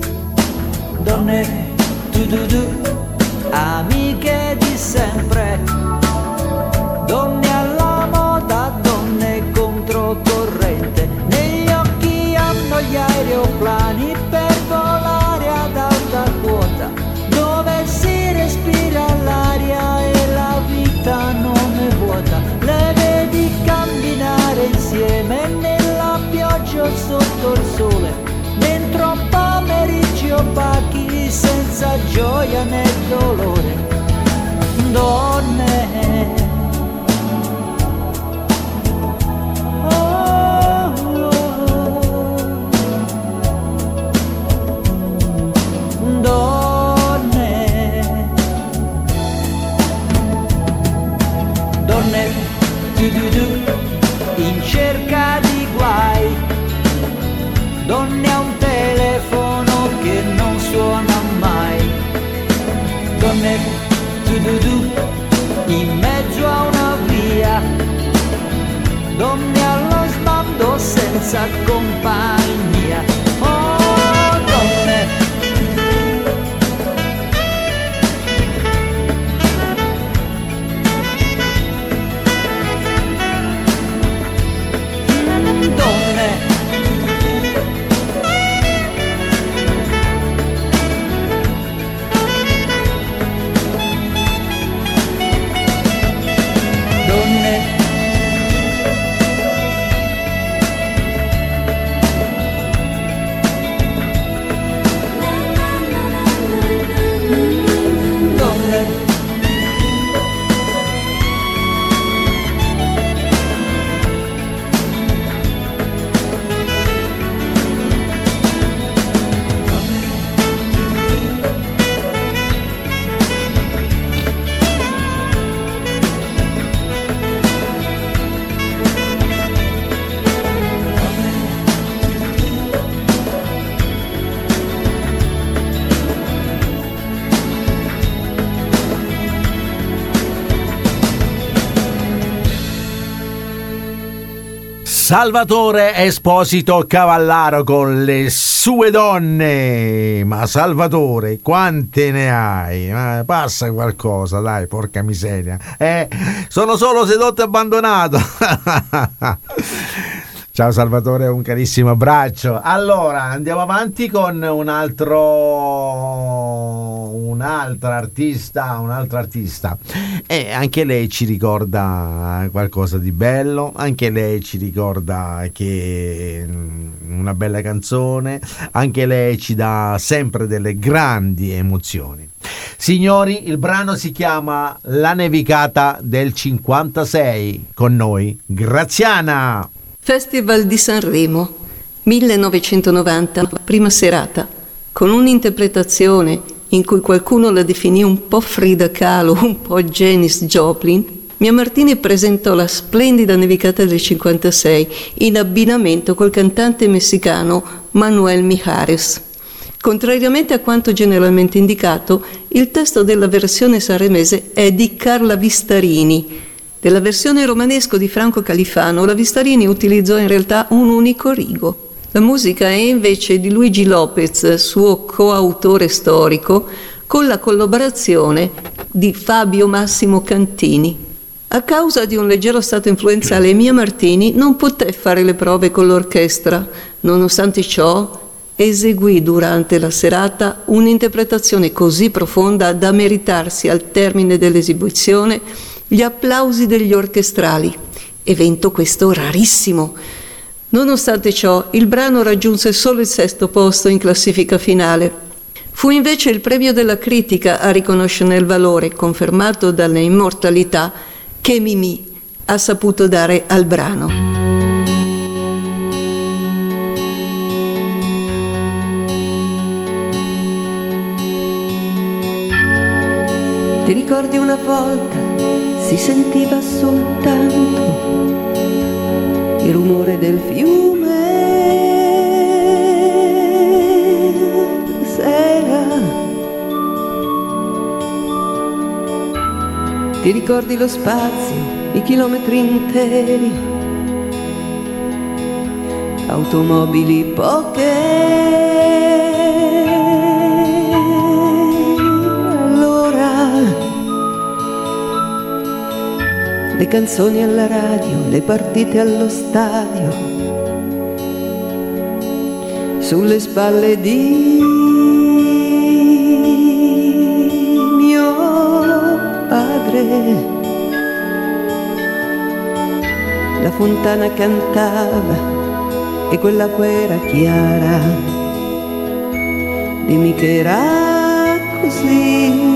Donne tu tu tu amiche di sempre sotto il sole, dentro pomeriggi opachi senza gioia né dolore. Donne. Salvatore Esposito Cavallaro con le sue donne. Ma Salvatore, quante ne hai? Ma passa qualcosa, dai, porca miseria. Eh, sono solo sedotto e abbandonato. Ciao Salvatore, un carissimo abbraccio. Allora, andiamo avanti con un altro un'altra artista, un'altra artista. E anche lei ci ricorda qualcosa di bello, anche lei ci ricorda che mm, una bella canzone, anche lei ci dà sempre delle grandi emozioni. Signori, il brano si chiama La nevicata del 56. Con noi, Graziana. Festival di Sanremo, 1990, prima serata, con un'interpretazione in cui qualcuno la definì un po' Frida Kahlo, un po' Janis Joplin, Mia Martini presentò la splendida nevicata del 56 in abbinamento col cantante messicano Manuel Mijares. Contrariamente a quanto generalmente indicato, il testo della versione sanremese è di Carla Vistarini, della versione romanesco di Franco Califano, la Vistarini utilizzò in realtà un unico rigo. La musica è invece di Luigi Lopez, suo coautore storico, con la collaborazione di Fabio Massimo Cantini. A causa di un leggero stato influenzale, Mia Martini non poté fare le prove con l'orchestra. Nonostante ciò, eseguì durante la serata un'interpretazione così profonda da meritarsi al termine dell'esibizione gli applausi degli orchestrali, evento questo rarissimo. Nonostante ciò, il brano raggiunse solo il sesto posto in classifica finale. Fu invece il premio della critica a riconoscerne il valore, confermato dalle immortalità, che Mimì ha saputo dare al brano. Ti ricordi una volta si sentiva soltanto il rumore del fiume sera. Ti ricordi lo spazio, i chilometri interi, automobili poche. Canzoni alla radio, le partite allo stadio, sulle spalle di mio padre. La fontana cantava e quell'acqua era chiara. Dimmi che era così.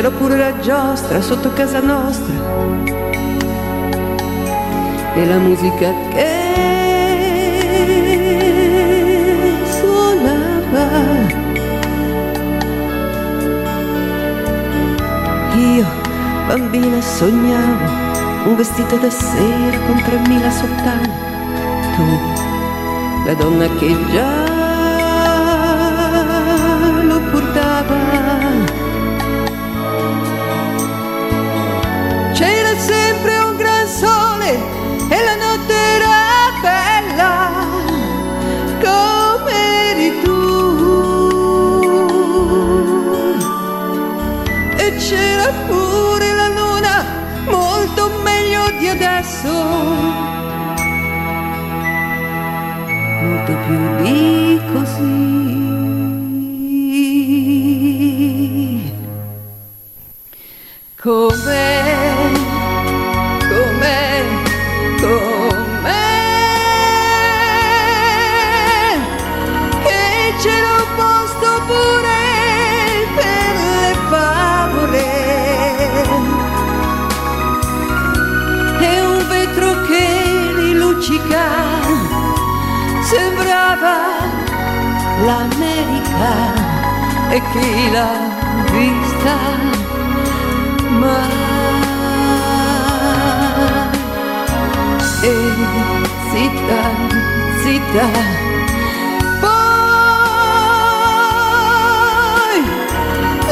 C'era pure la giostra sotto casa nostra e la musica che suonava. Io, bambina, sognavo un vestito da sera con tremila sottane. Tu, la donna che già e chi l'ha vista mai. E zitta, zitta poi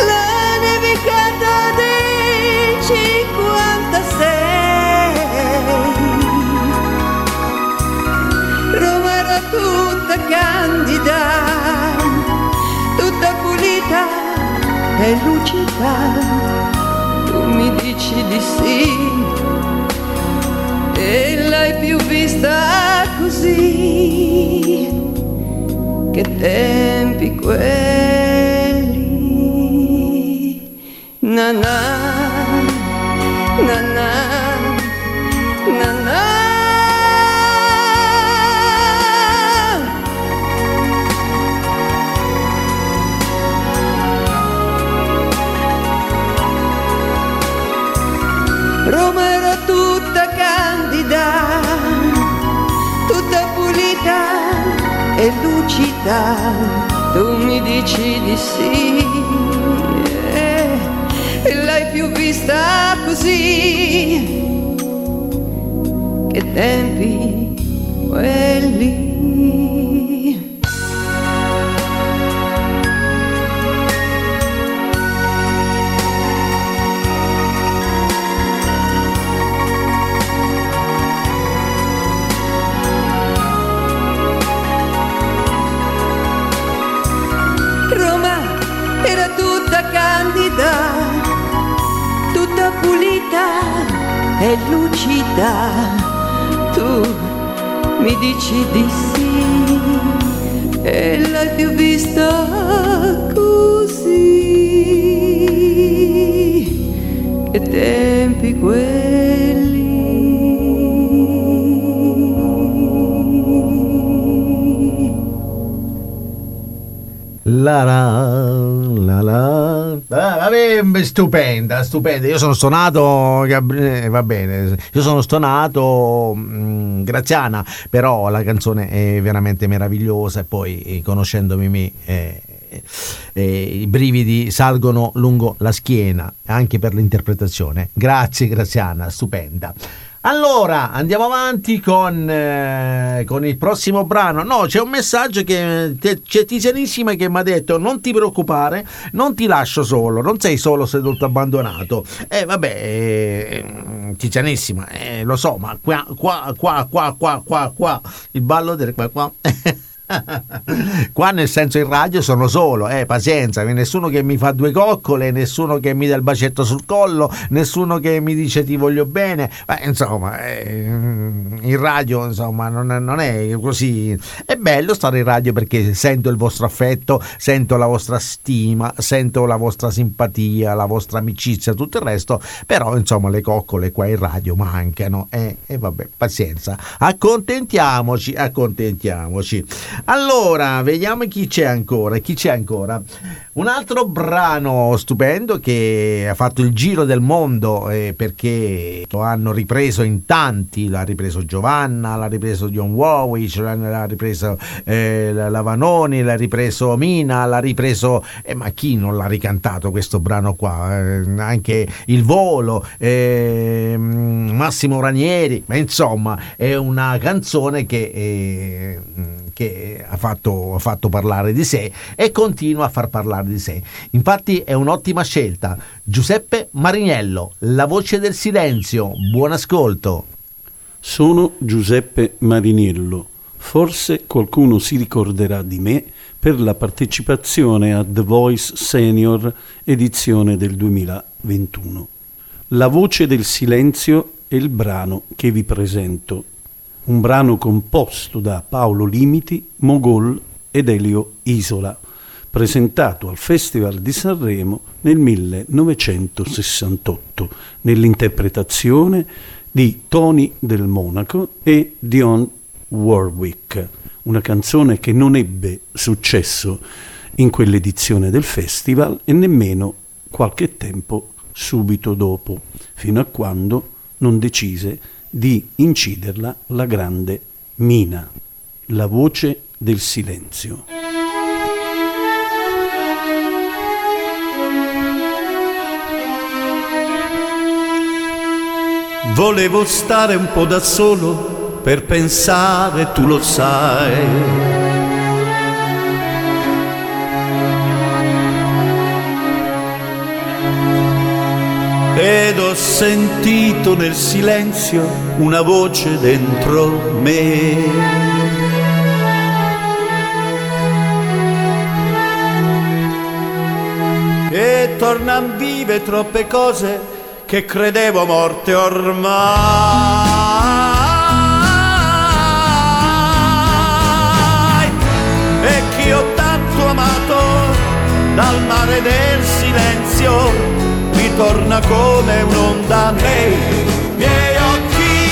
la nevicata del 56 Roma era tutta candida e lucida. Tu mi dici di sì. E l'hai più vista così. Che tempi quelli. Na lucida, tu mi dici di sì, e l'hai più vista così, che tempi quelli. E lucida. Tu mi dici di sì e l'hai più vista così. Che tempi quelli. La stupenda, stupenda. Io sono stonato, eh, va bene. Io sono stonato mm, Graziana, però la canzone è veramente meravigliosa e poi eh, conoscendomi me eh, eh, i brividi salgono lungo la schiena anche per l'interpretazione. Grazie Graziana, stupenda. Allora, andiamo avanti con, eh, con il prossimo brano. No, c'è un messaggio che te- c'è Tizianissima che mi ha detto non ti preoccupare, non ti lascio solo, non sei solo seduto abbandonato. E vabbè, eh, Tizianissima, eh, lo so, ma qua, qua, qua, qua, qua, qua, qua, il ballo del qua, qua. Qua nel senso in radio sono solo, eh, pazienza, nessuno che mi fa due coccole, nessuno che mi dà il bacetto sul collo, nessuno che mi dice ti voglio bene, ma insomma, eh, in radio insomma non, non è così. È bello stare in radio perché sento il vostro affetto, sento la vostra stima, sento la vostra simpatia, la vostra amicizia, tutto il resto, però insomma le coccole qua in radio mancano e eh, eh, vabbè, pazienza, accontentiamoci, accontentiamoci. Allora, vediamo chi c'è ancora. Chi c'è ancora? Un altro brano stupendo che ha fatto il giro del mondo eh, perché lo hanno ripreso in tanti, l'ha ripreso Giovanna, l'ha ripreso John Warwick, l'ha ripreso eh, Lavanoni, l'ha ripreso Mina, l'ha ripreso... Eh, ma chi non l'ha ricantato questo brano qua? Eh, anche Il Volo, ehm, Massimo Ranieri, ma insomma è una canzone che eh, che ha fatto, ha fatto parlare di sé e continua a far parlare di sé. Infatti è un'ottima scelta. Giuseppe Mariniello, la voce del silenzio. Buon ascolto. Sono Giuseppe Mariniello. Forse qualcuno si ricorderà di me per la partecipazione a The Voice Senior edizione del 2021. La voce del silenzio è il brano che vi presento un brano composto da Paolo Limiti, Mogol ed Elio Isola, presentato al Festival di Sanremo nel 1968, nell'interpretazione di Tony del Monaco e Dion Warwick, una canzone che non ebbe successo in quell'edizione del festival e nemmeno qualche tempo subito dopo, fino a quando non decise di inciderla la grande Mina, la voce del silenzio. Volevo stare un po' da solo per pensare, tu lo sai ed ho sentito nel silenzio una voce dentro me. E tornan vive troppe cose che credevo morte ormai. E che ho tanto amato dal mare del silenzio torna come un'onda nei miei occhi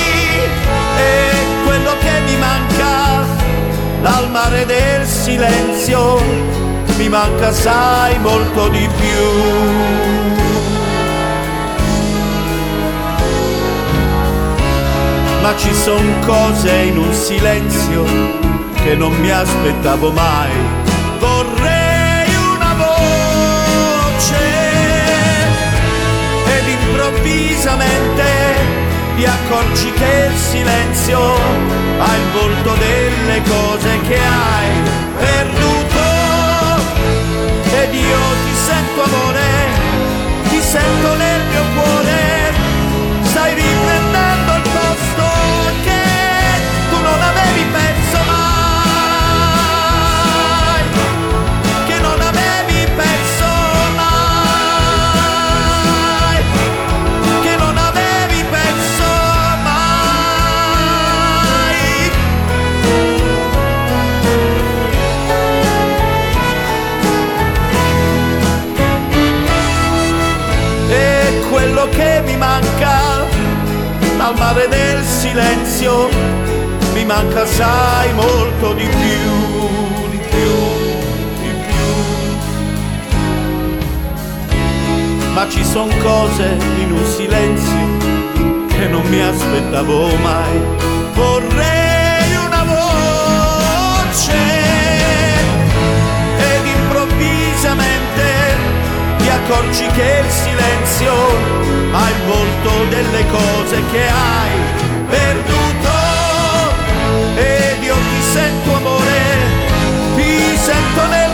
e quello che mi manca dal mare del silenzio mi manca sai molto di più. Ma ci son cose in un silenzio che non mi aspettavo mai improvvisamente ti accorgi che il silenzio ha il volto delle cose che hai perduto. Ed io ti sento amore, ti sento nel mio cuore, al mare del silenzio mi manca sai molto di più, di più, di più. Ma ci son cose in un silenzio che non mi aspettavo mai. Vorrei una voce ed improvvisamente accorgi che il silenzio ha il volto delle cose che hai perduto. Ed io ti sento amore, ti sento nel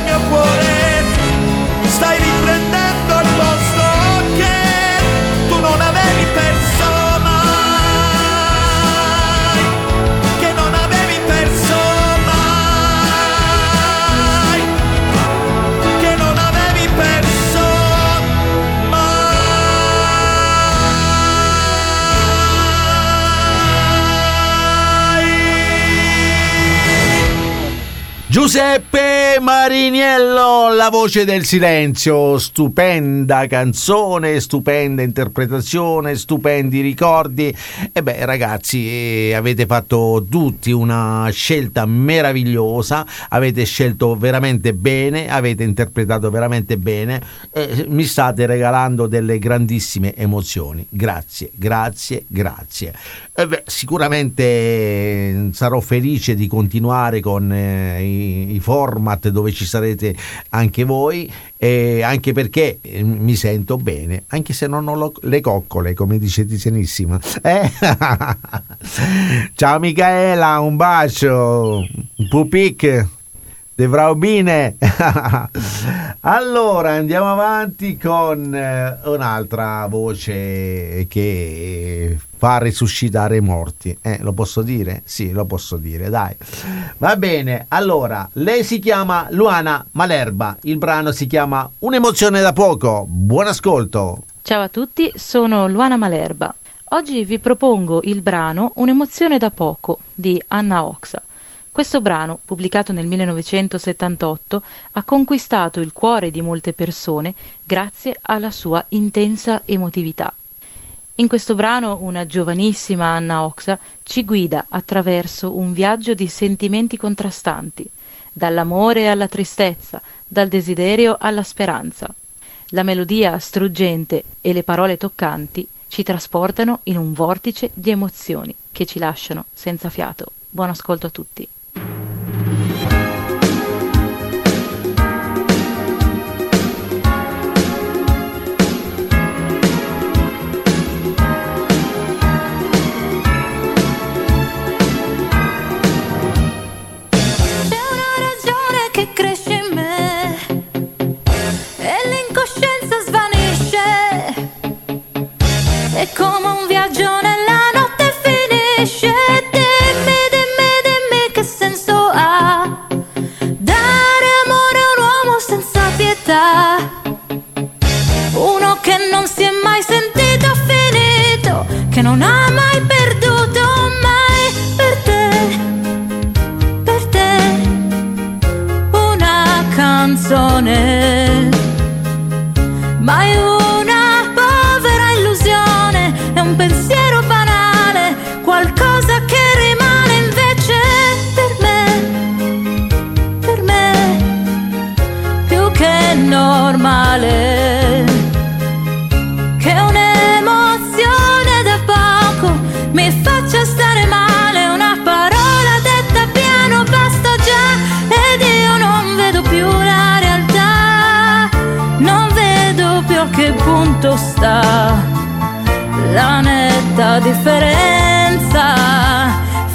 Giuseppe Mariniello, la voce del silenzio, stupenda canzone, stupenda interpretazione, stupendi ricordi. E beh ragazzi, eh, avete fatto tutti una scelta meravigliosa, avete scelto veramente bene, avete interpretato veramente bene e mi state regalando delle grandissime emozioni. Grazie, grazie, grazie. Beh, sicuramente eh, sarò felice di continuare con eh, i, i format dove ci sarete anche voi e anche perché eh, mi sento bene, anche se non ho lo- le coccole, come dice Tizianissima. Eh? Ciao Michaela, un bacio, pupic. De Vraubine. allora andiamo avanti con eh, un'altra voce che fa risuscitare i morti. Eh, lo posso dire? Sì, lo posso dire, dai. Va bene, allora, lei si chiama Luana Malerba, il brano si chiama Un'emozione da poco. Buon ascolto. Ciao a tutti, sono Luana Malerba. Oggi vi propongo il brano Un'emozione da poco di Anna Oxa. Questo brano, pubblicato nel 1978, ha conquistato il cuore di molte persone grazie alla sua intensa emotività. In questo brano una giovanissima Anna Oxa ci guida attraverso un viaggio di sentimenti contrastanti, dall'amore alla tristezza, dal desiderio alla speranza. La melodia struggente e le parole toccanti ci trasportano in un vortice di emozioni che ci lasciano senza fiato. Buon ascolto a tutti. Viaggio punto sta la netta differenza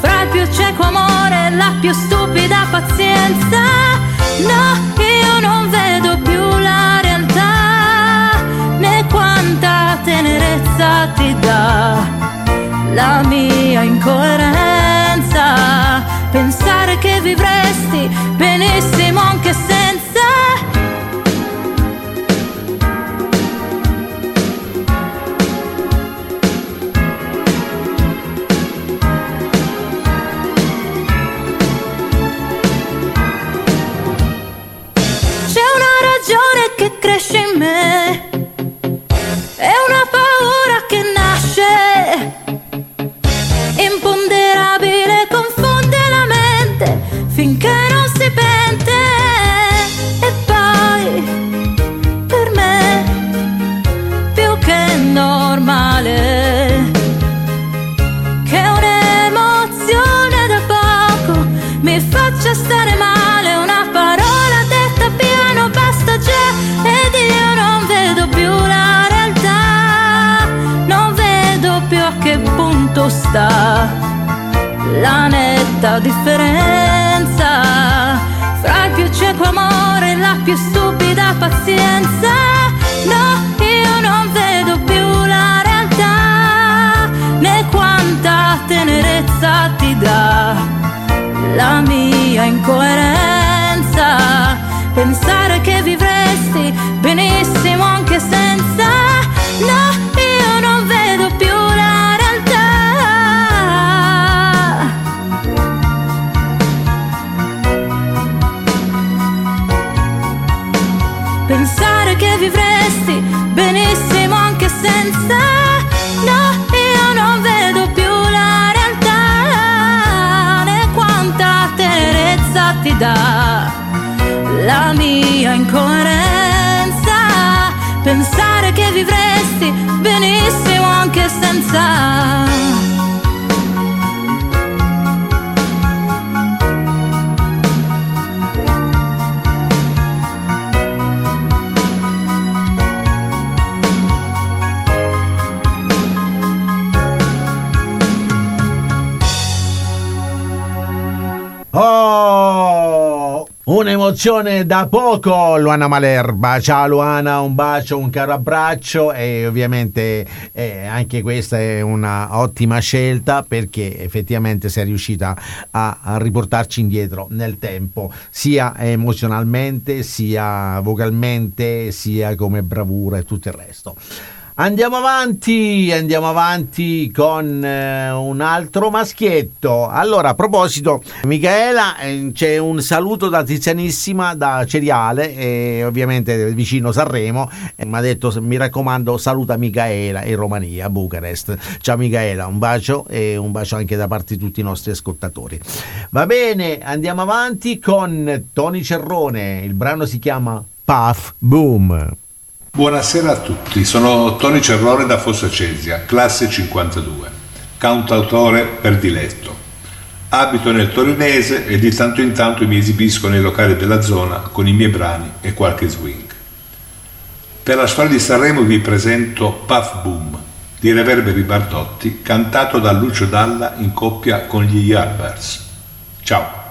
fra il più cieco amore e la più stupida pazienza. No, io non vedo più la realtà né quanta tenerezza ti dà la mia incoerenza. Pensare che vivresti benissimo anche senza. Cresce in me, è una paura che nasce, imponderabile, confonde la mente finché non si pente. E poi, per me, più che normale, punto sta la netta differenza fra il più cieco amore e la più stupida pazienza. No, io non vedo più la realtà né quanta tenerezza ti dà la mia incoerenza. Pensare che vivresti benissimo senza No, io non vedo più la realtà. Né quanta tenerezza ti dà La mia incoerenza. Pensare che vivresti benissimo anche senza Un'emozione da poco, Luana Malerba. Ciao Luana, un bacio, un caro abbraccio e ovviamente eh, anche questa è una ottima scelta perché effettivamente sei riuscita a, a riportarci indietro nel tempo, sia emozionalmente, sia vocalmente, sia come bravura e tutto il resto. Andiamo avanti, andiamo avanti con eh, un altro maschietto. Allora, a proposito, Michaela, eh, c'è un saluto da Tizianissima da Ceriale, e ovviamente vicino Sanremo. Mi ha detto, mi raccomando, saluta Michaela in Romania, Bucarest. Ciao Michaela, un bacio e un bacio anche da parte di tutti i nostri ascoltatori. Va bene, andiamo avanti con Tony Cerrone. Il brano si chiama Puff Boom. Buonasera a tutti, sono Tony Cerrone da Fossa Cesia, classe 52, cantautore per diletto. Abito nel torinese e di tanto in tanto mi esibisco nei locali della zona con i miei brani e qualche swing. Per la storia di Sanremo vi presento Puff Boom di Reverberi Bardotti, cantato da Lucio Dalla in coppia con gli Yardbirds. Ciao!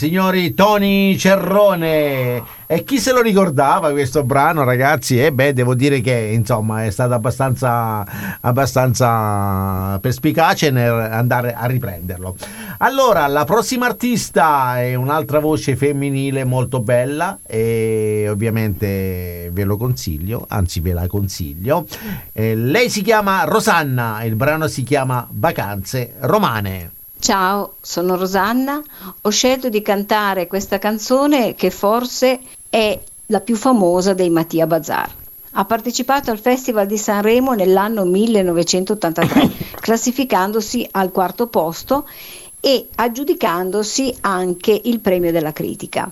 Signori Tony Cerrone. E chi se lo ricordava questo brano, ragazzi? E beh, devo dire che insomma è stato abbastanza, abbastanza perspicace nell'andare a riprenderlo. Allora, la prossima artista è un'altra voce femminile molto bella e ovviamente ve lo consiglio, anzi ve la consiglio. Eh, lei si chiama Rosanna, il brano si chiama Vacanze Romane. Ciao, sono Rosanna. Ho scelto di cantare questa canzone che forse è la più famosa dei Mattia Bazar. Ha partecipato al Festival di Sanremo nell'anno 1983, classificandosi al quarto posto e aggiudicandosi anche il premio della critica.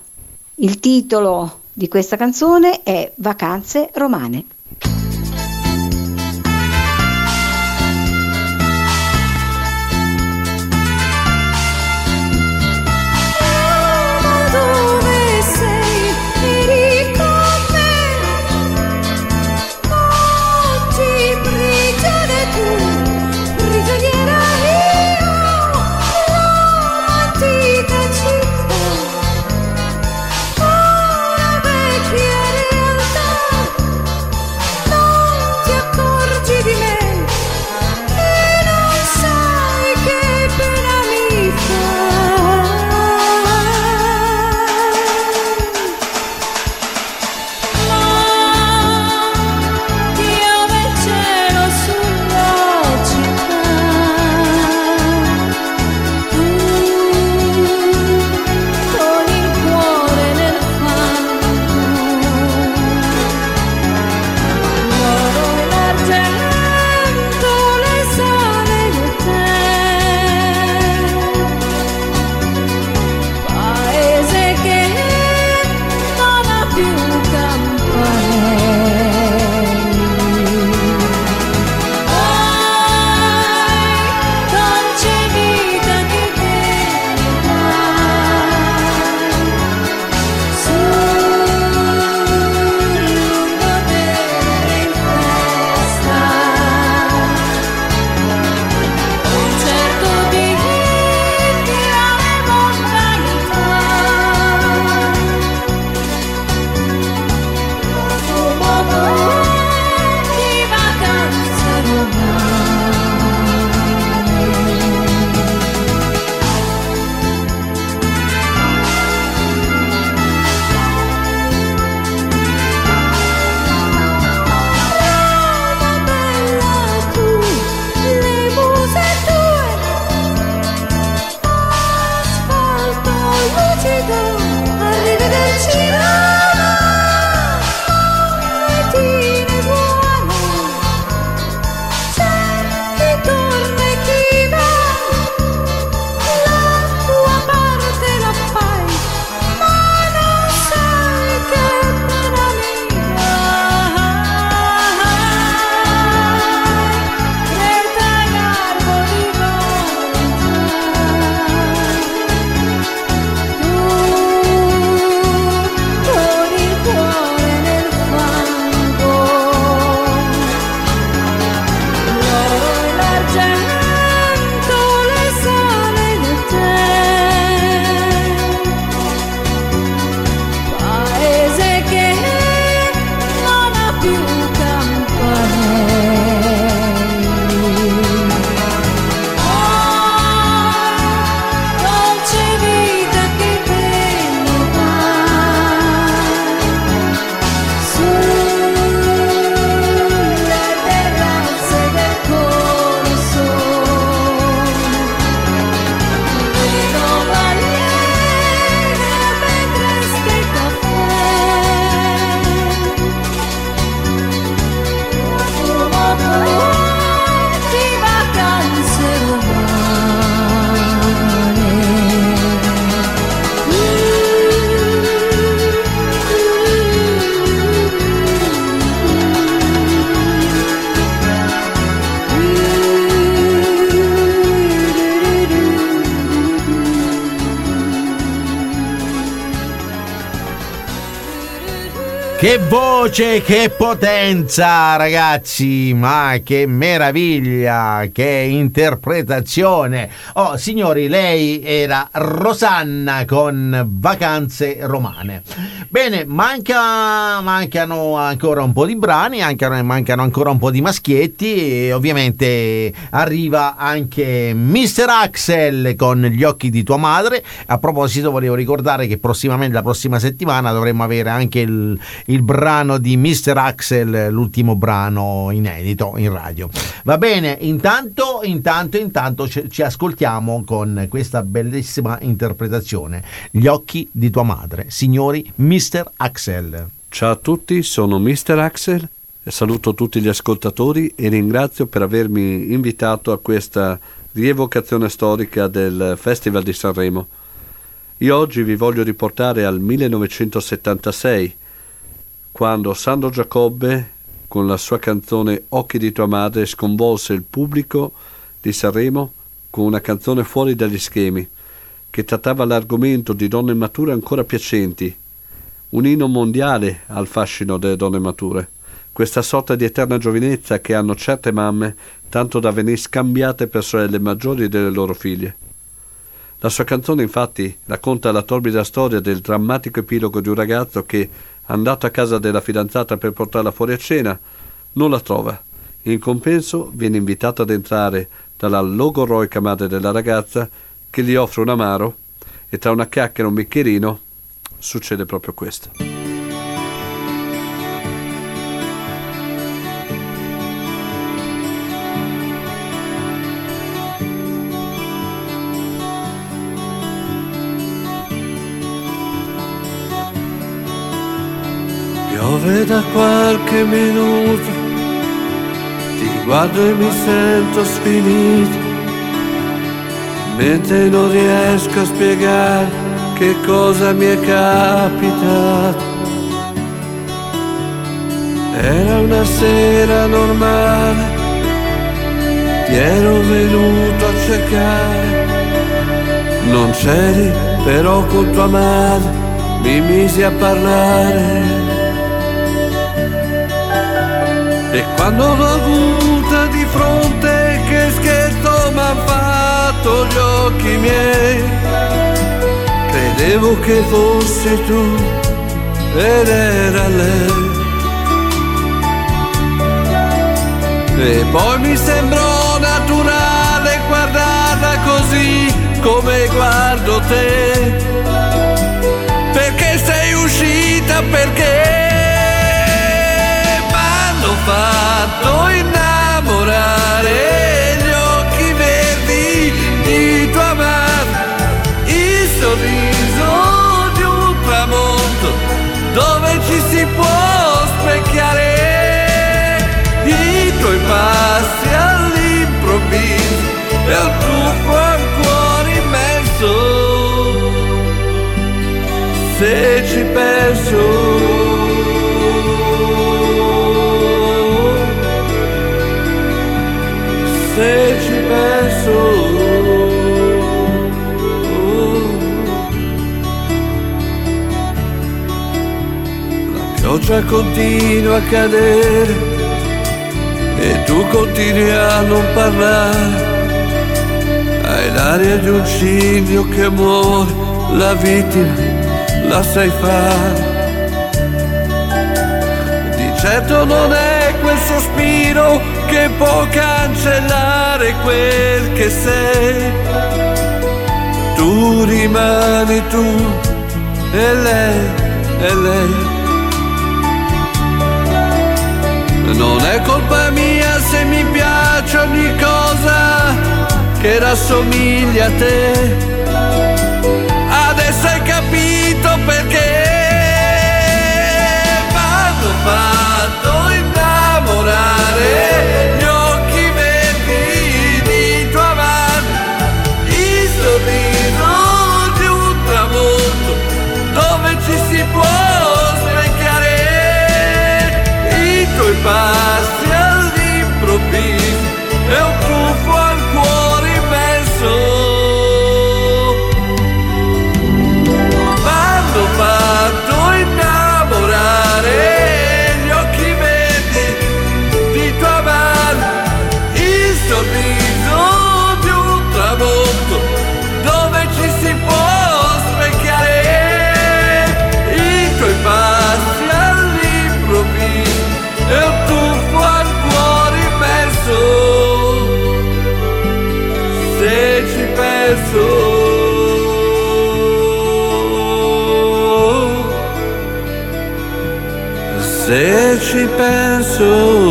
Il titolo di questa canzone è Vacanze romane. Che voce, che potenza, ragazzi! Ma che meraviglia, che interpretazione! Oh, signori, lei era Rosanna con Vacanze Romane. Bene, manca, mancano ancora un po' di brani, mancano, mancano ancora un po' di maschietti e ovviamente arriva anche Mr. Axel con Gli occhi di tua madre. A proposito, volevo ricordare che prossimamente, la prossima settimana, dovremmo avere anche il, il brano di Mr. Axel, l'ultimo brano inedito in radio. Va bene, intanto, intanto, intanto ci, ci ascoltiamo con questa bellissima interpretazione. Gli occhi di tua madre, signori Mr. Axel. Ciao a tutti, sono Mr. Axel saluto tutti gli ascoltatori e ringrazio per avermi invitato a questa rievocazione storica del Festival di Sanremo. Io oggi vi voglio riportare al 1976, quando Sandro Giacobbe, con la sua canzone Occhi di tua madre, sconvolse il pubblico di Sanremo con una canzone fuori dagli schemi, che trattava l'argomento di donne mature ancora piacenti, un inno mondiale al fascino delle donne mature, questa sorta di eterna giovinezza che hanno certe mamme, tanto da venire scambiate per sorelle maggiori delle loro figlie. La sua canzone infatti racconta la torbida storia del drammatico epilogo di un ragazzo che, andato a casa della fidanzata per portarla fuori a cena, non la trova. In compenso viene invitato ad entrare dalla logoroica madre della ragazza che gli offre un amaro e tra una chiacchiera e un bicchierino succede proprio questo. Guardo e mi sento sfinito, mentre non riesco a spiegare che cosa mi è capitato. Era una sera normale, ti ero venuto a cercare, non c'eri però con tua madre, mi misi a parlare. E quando l'ho avuta di fronte, che scherzo m'han fatto gli occhi miei. Credevo che fossi tu ed era lei. E poi mi sembrò naturale guardarla così come guardo te. Perché sei uscita, perché fatto innamorare passi all'improvviso e un tuffo al cuore immenso se ci penso se ci penso la pioggia continua a cadere e tu continui a non parlare hai l'aria di un ciglio che muore la vittima la sai fare di certo non è quel sospiro che può cancellare quel che sei. Tu rimani tu e lei, e lei. Non è colpa mia se mi piace ogni cosa che rassomiglia a te. Penso,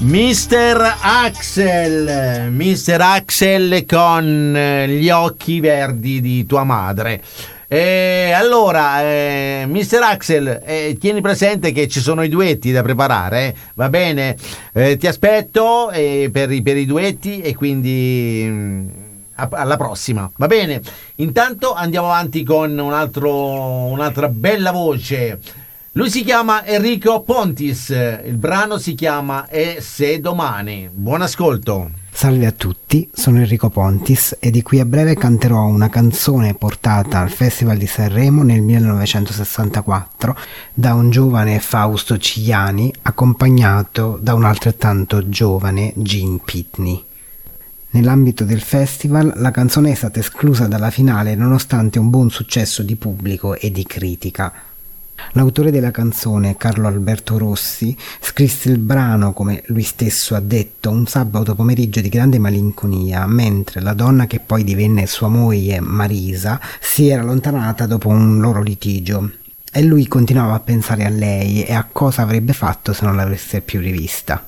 Mister Axel, Mister Axel con eh, gli occhi verdi di tua madre. E allora, eh, Mister Axel, eh, tieni presente che ci sono i duetti da preparare, eh? va bene? Eh, ti aspetto eh, per, i, per i duetti e quindi mm, a- alla prossima, va bene? Intanto andiamo avanti con un altro, un'altra bella voce. Lui si chiama Enrico Pontis, il brano si chiama E se domani. Buon ascolto. Salve a tutti, sono Enrico Pontis e di qui a breve canterò una canzone portata al Festival di Sanremo nel 1964 da un giovane Fausto Cigliani accompagnato da un altrettanto giovane Gene Pitney. Nell'ambito del festival la canzone è stata esclusa dalla finale nonostante un buon successo di pubblico e di critica. L'autore della canzone, Carlo Alberto Rossi, scrisse il brano, come lui stesso ha detto, un sabato pomeriggio di grande malinconia, mentre la donna che poi divenne sua moglie, Marisa, si era allontanata dopo un loro litigio. E lui continuava a pensare a lei e a cosa avrebbe fatto se non l'avesse più rivista.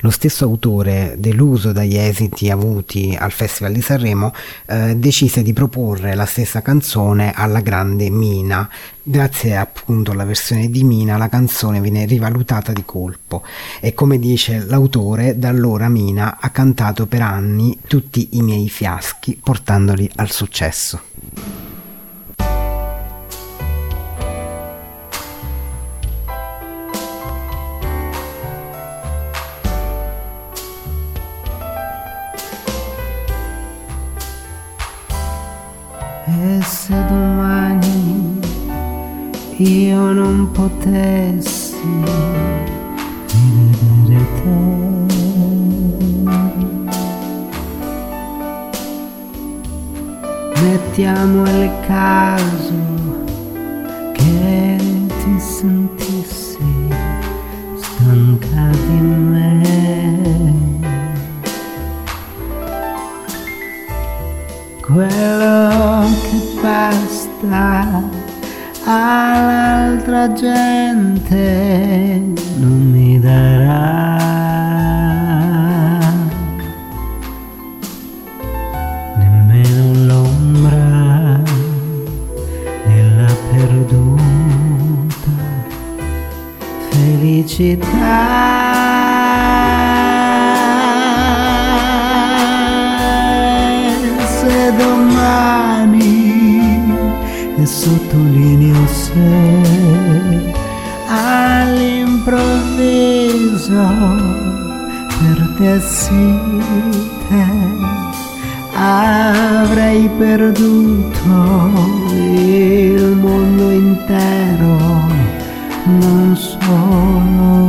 Lo stesso autore, deluso dagli esiti avuti al Festival di Sanremo, eh, decise di proporre la stessa canzone alla grande Mina. Grazie appunto alla versione di Mina la canzone viene rivalutata di colpo e come dice l'autore, da allora Mina ha cantato per anni tutti i miei fiaschi portandoli al successo. Se domani io non potessi rivedere te, mettiamo il caso che ti sentissi stanca di me. quello basta all'altra gente non mi darà. Nemmeno l'ombra della perduta felicità. Sottolineo se all'improvviso. Perdessi te avrei perduto il mondo intero. Non solo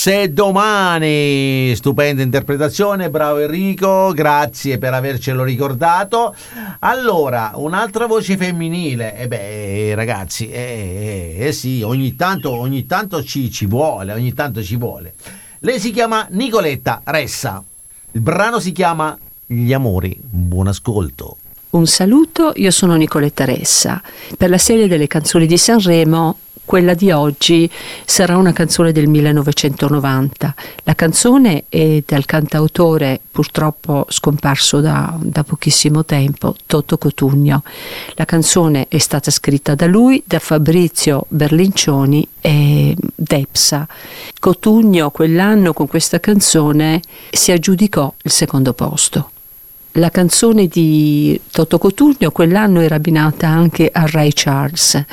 se domani. Stupenda interpretazione bravo Enrico grazie per avercelo ricordato. Allora un'altra voce femminile. E beh ragazzi eh, eh, eh sì ogni tanto, ogni tanto ci, ci vuole ogni tanto ci vuole. Lei si chiama Nicoletta Ressa. Il brano si chiama Gli amori. Buon ascolto. Un saluto, io sono Nicoletta Ressa. Per la serie delle canzoni di Sanremo, quella di oggi sarà una canzone del 1990. La canzone è del cantautore purtroppo scomparso da, da pochissimo tempo, Toto Cotugno. La canzone è stata scritta da lui, da Fabrizio Berlincioni e Depsa. Cotugno quell'anno con questa canzone si aggiudicò il secondo posto. La canzone di Toto Cotugno quell'anno era abbinata anche a Ray Charles,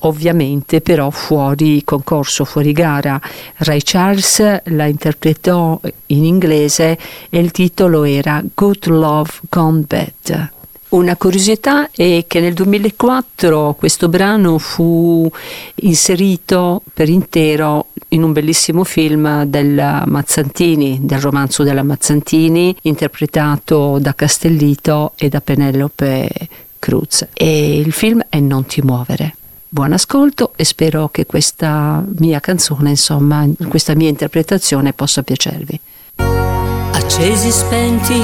ovviamente però fuori concorso, fuori gara. Ray Charles la interpretò in inglese e il titolo era Good Love Gone Bad. Una curiosità è che nel 2004 questo brano fu inserito per intero in un bellissimo film della Mazzantini, del romanzo della Mazzantini, interpretato da Castellito e da Penelope Cruz. E il film è Non ti muovere. Buon ascolto e spero che questa mia canzone, insomma, questa mia interpretazione possa piacervi. accesi spenti,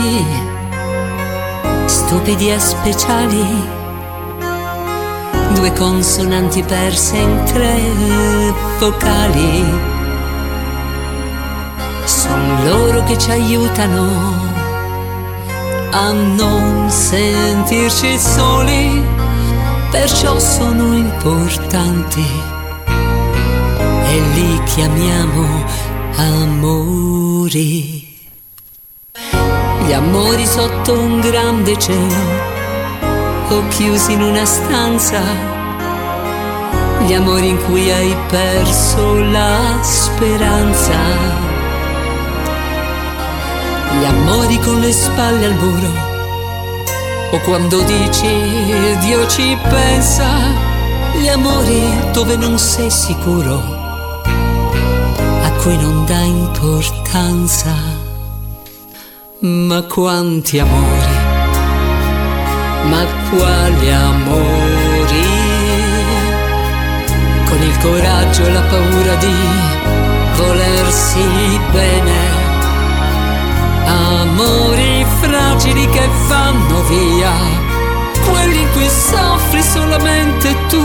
stupidi e speciali, due consonanti perse in tre vocali. Sono loro che ci aiutano a non sentirci soli, perciò sono importanti e li chiamiamo amori. Gli amori sotto un grande cielo o chiusi in una stanza. Gli amori in cui hai perso la speranza. Gli amori con le spalle al muro. O quando dici Dio ci pensa. Gli amori dove non sei sicuro. A cui non dà importanza. Ma quanti amori, ma quali amori, con il coraggio e la paura di volersi bene, amori fragili che vanno via, quelli in cui soffri solamente tu.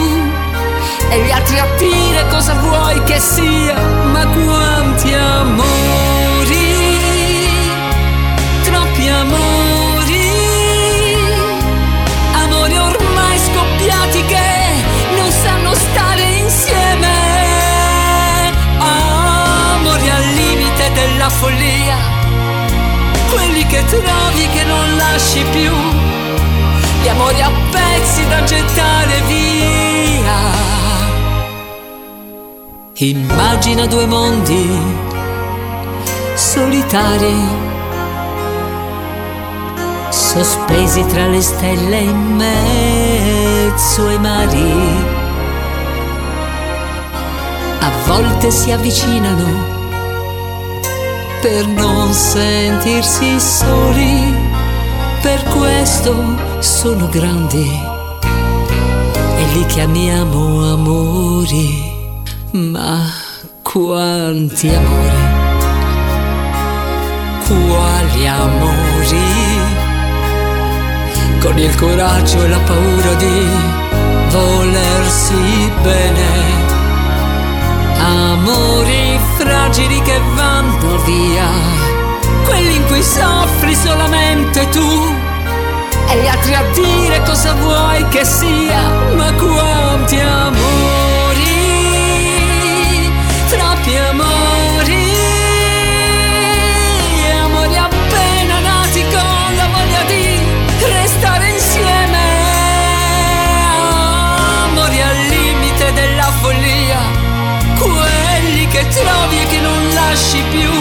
E gli altri a dire cosa vuoi che sia, ma quanti amori? Troppi amori, follia, quelli che trovi che non lasci più, gli amori a pezzi da gettare via. Immagina due mondi solitari sospesi tra le stelle in mezzo ai mari. A volte si avvicinano per non sentirsi soli, per questo sono grandi e li chiamiamo amori. Ma quanti amori, quali amori con il coraggio e la paura di volersi bene. Amori fragili che vanno via, quelli in cui soffri solamente tu. E gli altri a dire cosa vuoi che sia, ma quanti amori, lasci più.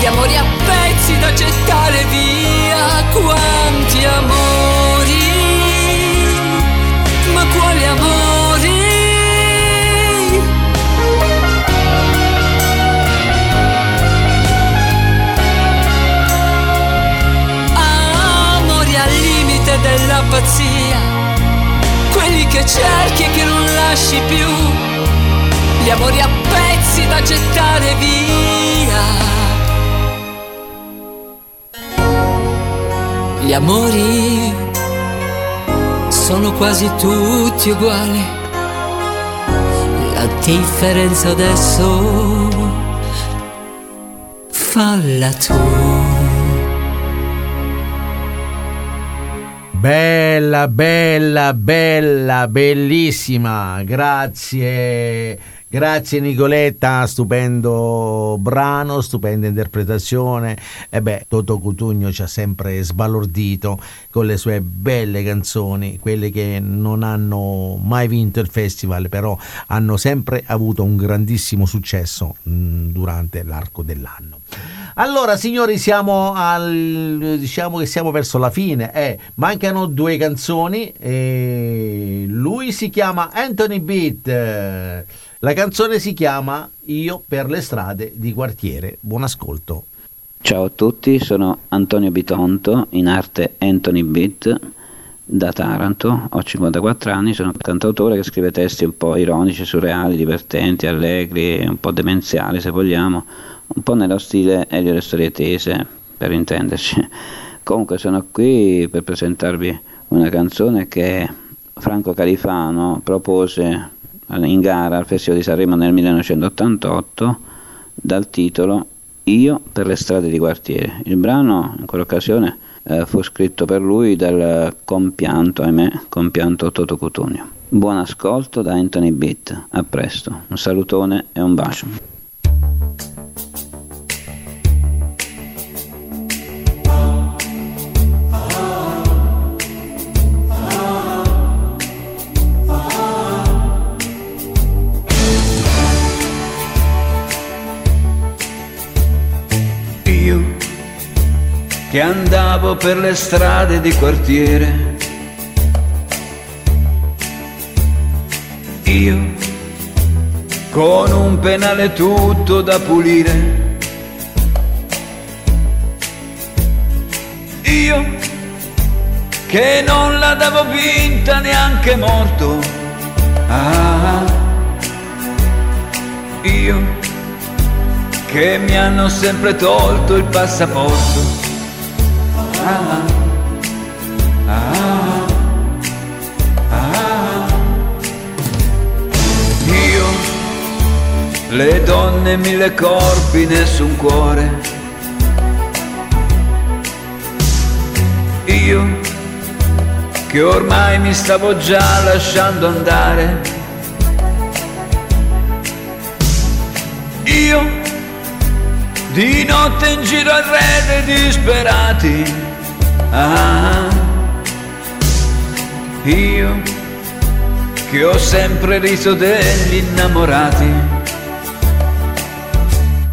Gli amori a pezzi da gettare via. Quanti amori. Ma quali amori? Amori al limite della pazzia. Quelli che cerchi e che non lasci più. Gli amori a pezzi da gettare via. Gli amori sono quasi tutti uguali. La differenza adesso falla tu. Bella, bella, bella, bellissima, grazie. Grazie Nicoletta, stupendo brano, stupenda interpretazione. E beh, Toto Cutugno ci ha sempre sbalordito con le sue belle canzoni, quelle che non hanno mai vinto il festival, però hanno sempre avuto un grandissimo successo mh, durante l'arco dell'anno. Allora, signori, siamo al diciamo che siamo verso la fine. Eh, mancano due canzoni. Lui si chiama Anthony Beat. La canzone si chiama Io per le strade di quartiere. Buon ascolto. Ciao a tutti, sono Antonio Bitonto, in arte Anthony Beat, da Taranto, ho 54 anni, sono un cantautore che scrive testi un po' ironici, surreali, divertenti, allegri, un po' demenziali se vogliamo, un po' nello stile Elio le storie tese, per intenderci. Comunque sono qui per presentarvi una canzone che Franco Califano propose in gara al Festival di Sanremo nel 1988 dal titolo Io per le strade di quartiere. Il brano in quell'occasione eh, fu scritto per lui dal compianto, ahimè, compianto Toto Cutugno. Buon ascolto da Anthony Beat, a presto, un salutone e un bacio. Che andavo per le strade di quartiere. Io con un penale tutto da pulire. Io che non la davo vinta neanche morto. Ah, io che mi hanno sempre tolto il passaporto. Ah, ah, ah. Io, le donne, mille corpi, nessun cuore. Io, che ormai mi stavo già lasciando andare. Io, di notte in giro al re dei disperati. Ah, io che ho sempre riso degli innamorati.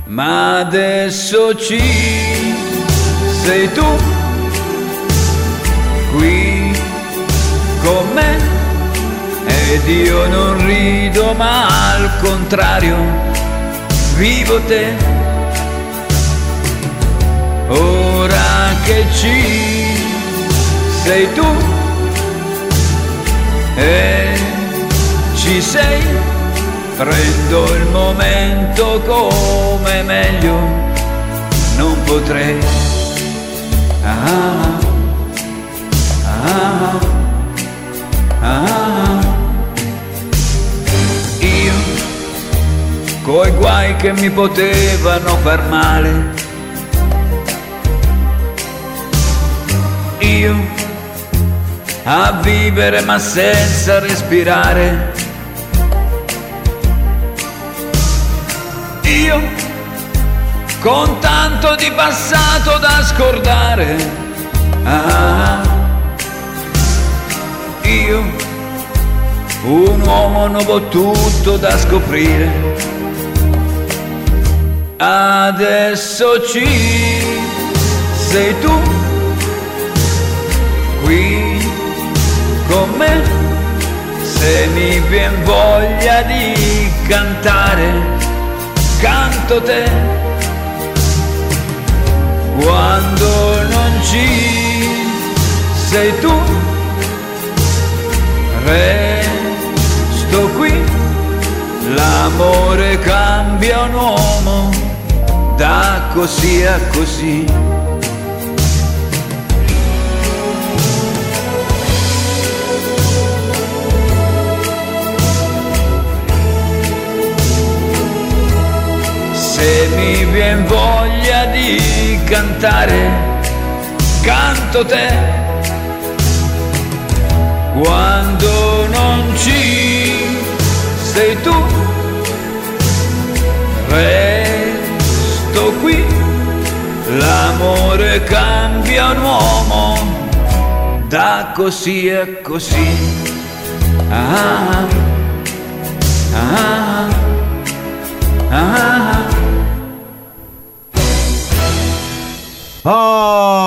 Ma adesso ci sei tu qui con me ed io non rido ma al contrario vivo te Ora che ci sei tu e ci sei, prendo il momento come meglio non potrei. Ah, ah, ah. Io coi guai che mi potevano far male io a vivere ma senza respirare. Io con tanto di passato da scordare. Ah, io un uomo nuovo tutto da scoprire. Adesso ci sei tu qui con me. Se mi vien voglia di cantare canto te. Quando non ci sei tu resto qui. La L'amore cambia un uomo da così a così. Se mi vien voglia di cantare, canto te. Quando non ci sei tu, resto qui. L'amore cambia un uomo da così a così. Ah, ah, ah. Oh,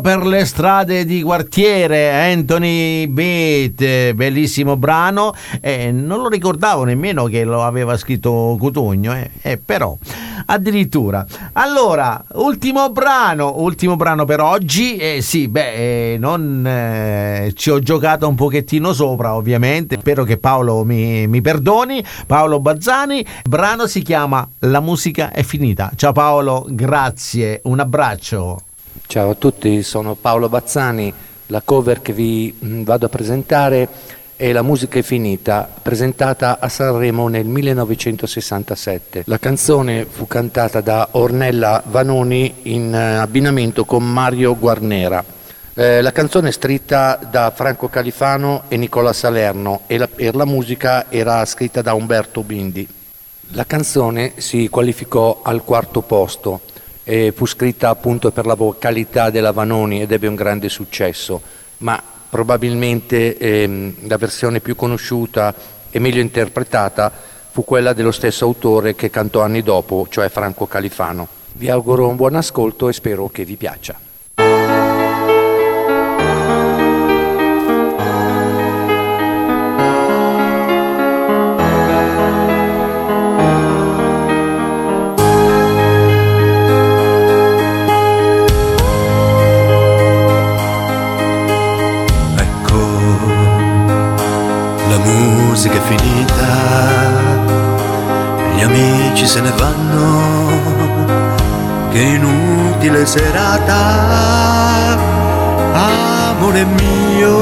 per le strade di quartiere, Anthony Beat, bellissimo brano, e non lo ricordavo nemmeno che lo aveva scritto Cutugno, eh, eh, però addirittura. Allora, ultimo brano, ultimo brano per oggi, eh, sì, beh, eh, non eh, ci ho giocato un pochettino sopra ovviamente, spero che Paolo mi, mi perdoni, Paolo Bazzani, il brano si chiama La musica è finita. Ciao Paolo, grazie, un abbraccio. Ciao a tutti, sono Paolo Bazzani, la cover che vi mh, vado a presentare è La musica è finita, presentata a Sanremo nel 1967. La canzone fu cantata da Ornella Vanoni in eh, abbinamento con Mario Guarnera. Eh, la canzone è scritta da Franco Califano e Nicola Salerno e la, e la musica era scritta da Umberto Bindi. La canzone si qualificò al quarto posto e fu scritta appunto per la vocalità della Vanoni ed ebbe un grande successo, ma probabilmente ehm, la versione più conosciuta e meglio interpretata fu quella dello stesso autore che cantò anni dopo, cioè Franco Califano. Vi auguro un buon ascolto e spero che vi piaccia. Musica è finita, gli amici se ne vanno, che inutile serata, amore mio,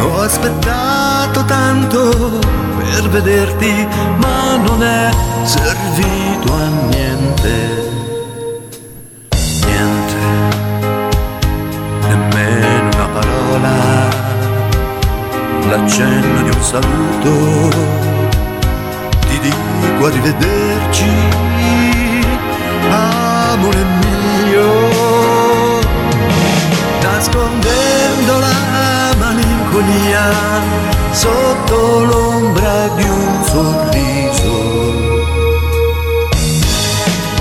ho aspettato tanto per vederti, ma non è servito a niente. L'accenno di un saluto, ti dico arrivederci, amore mio, nascondendo la malinconia sotto l'ombra di un sorriso.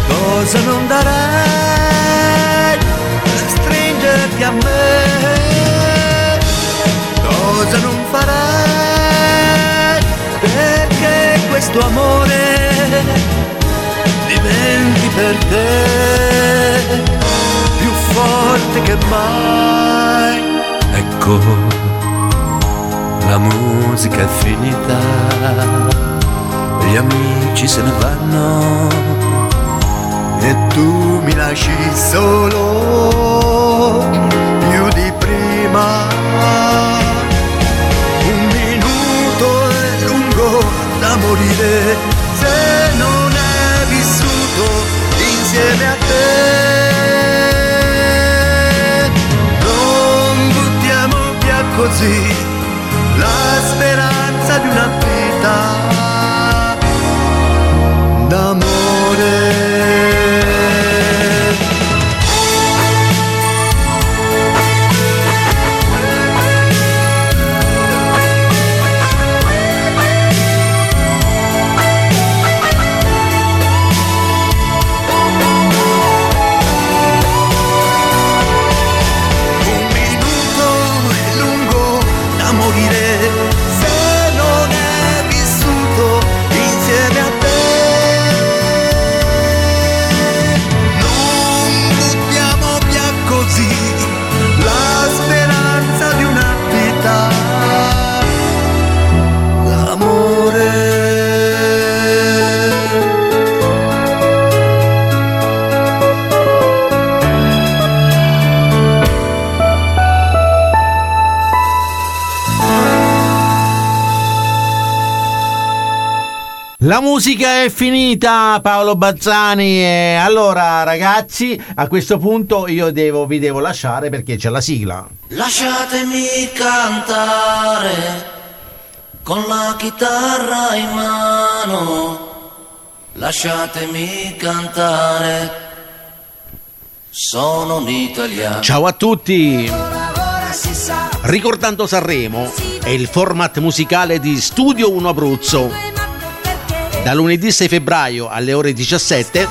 Cosa non darei per stringerti a me? Cosa non farei perché questo amore diventi per te più forte che mai? Ecco, la musica è finita, gli amici se ne vanno e tu mi lasci solo più di prima. Morire se non è vissuto insieme a te. Non buttiamo via così la speranza di una vita La musica è finita, Paolo Bazzani. E allora, ragazzi, a questo punto io devo, vi devo lasciare perché c'è la sigla. Lasciatemi cantare con la chitarra in mano. Lasciatemi cantare. Sono un italiano. Ciao a tutti! Ricordando Sanremo è il format musicale di Studio 1 Abruzzo. Da lunedì 6 febbraio alle ore 17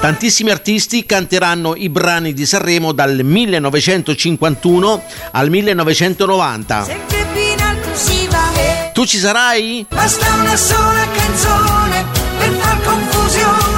tantissimi artisti canteranno i brani di Sanremo dal 1951 al 1990. Tu ci sarai? Basta una sola canzone per far confusione.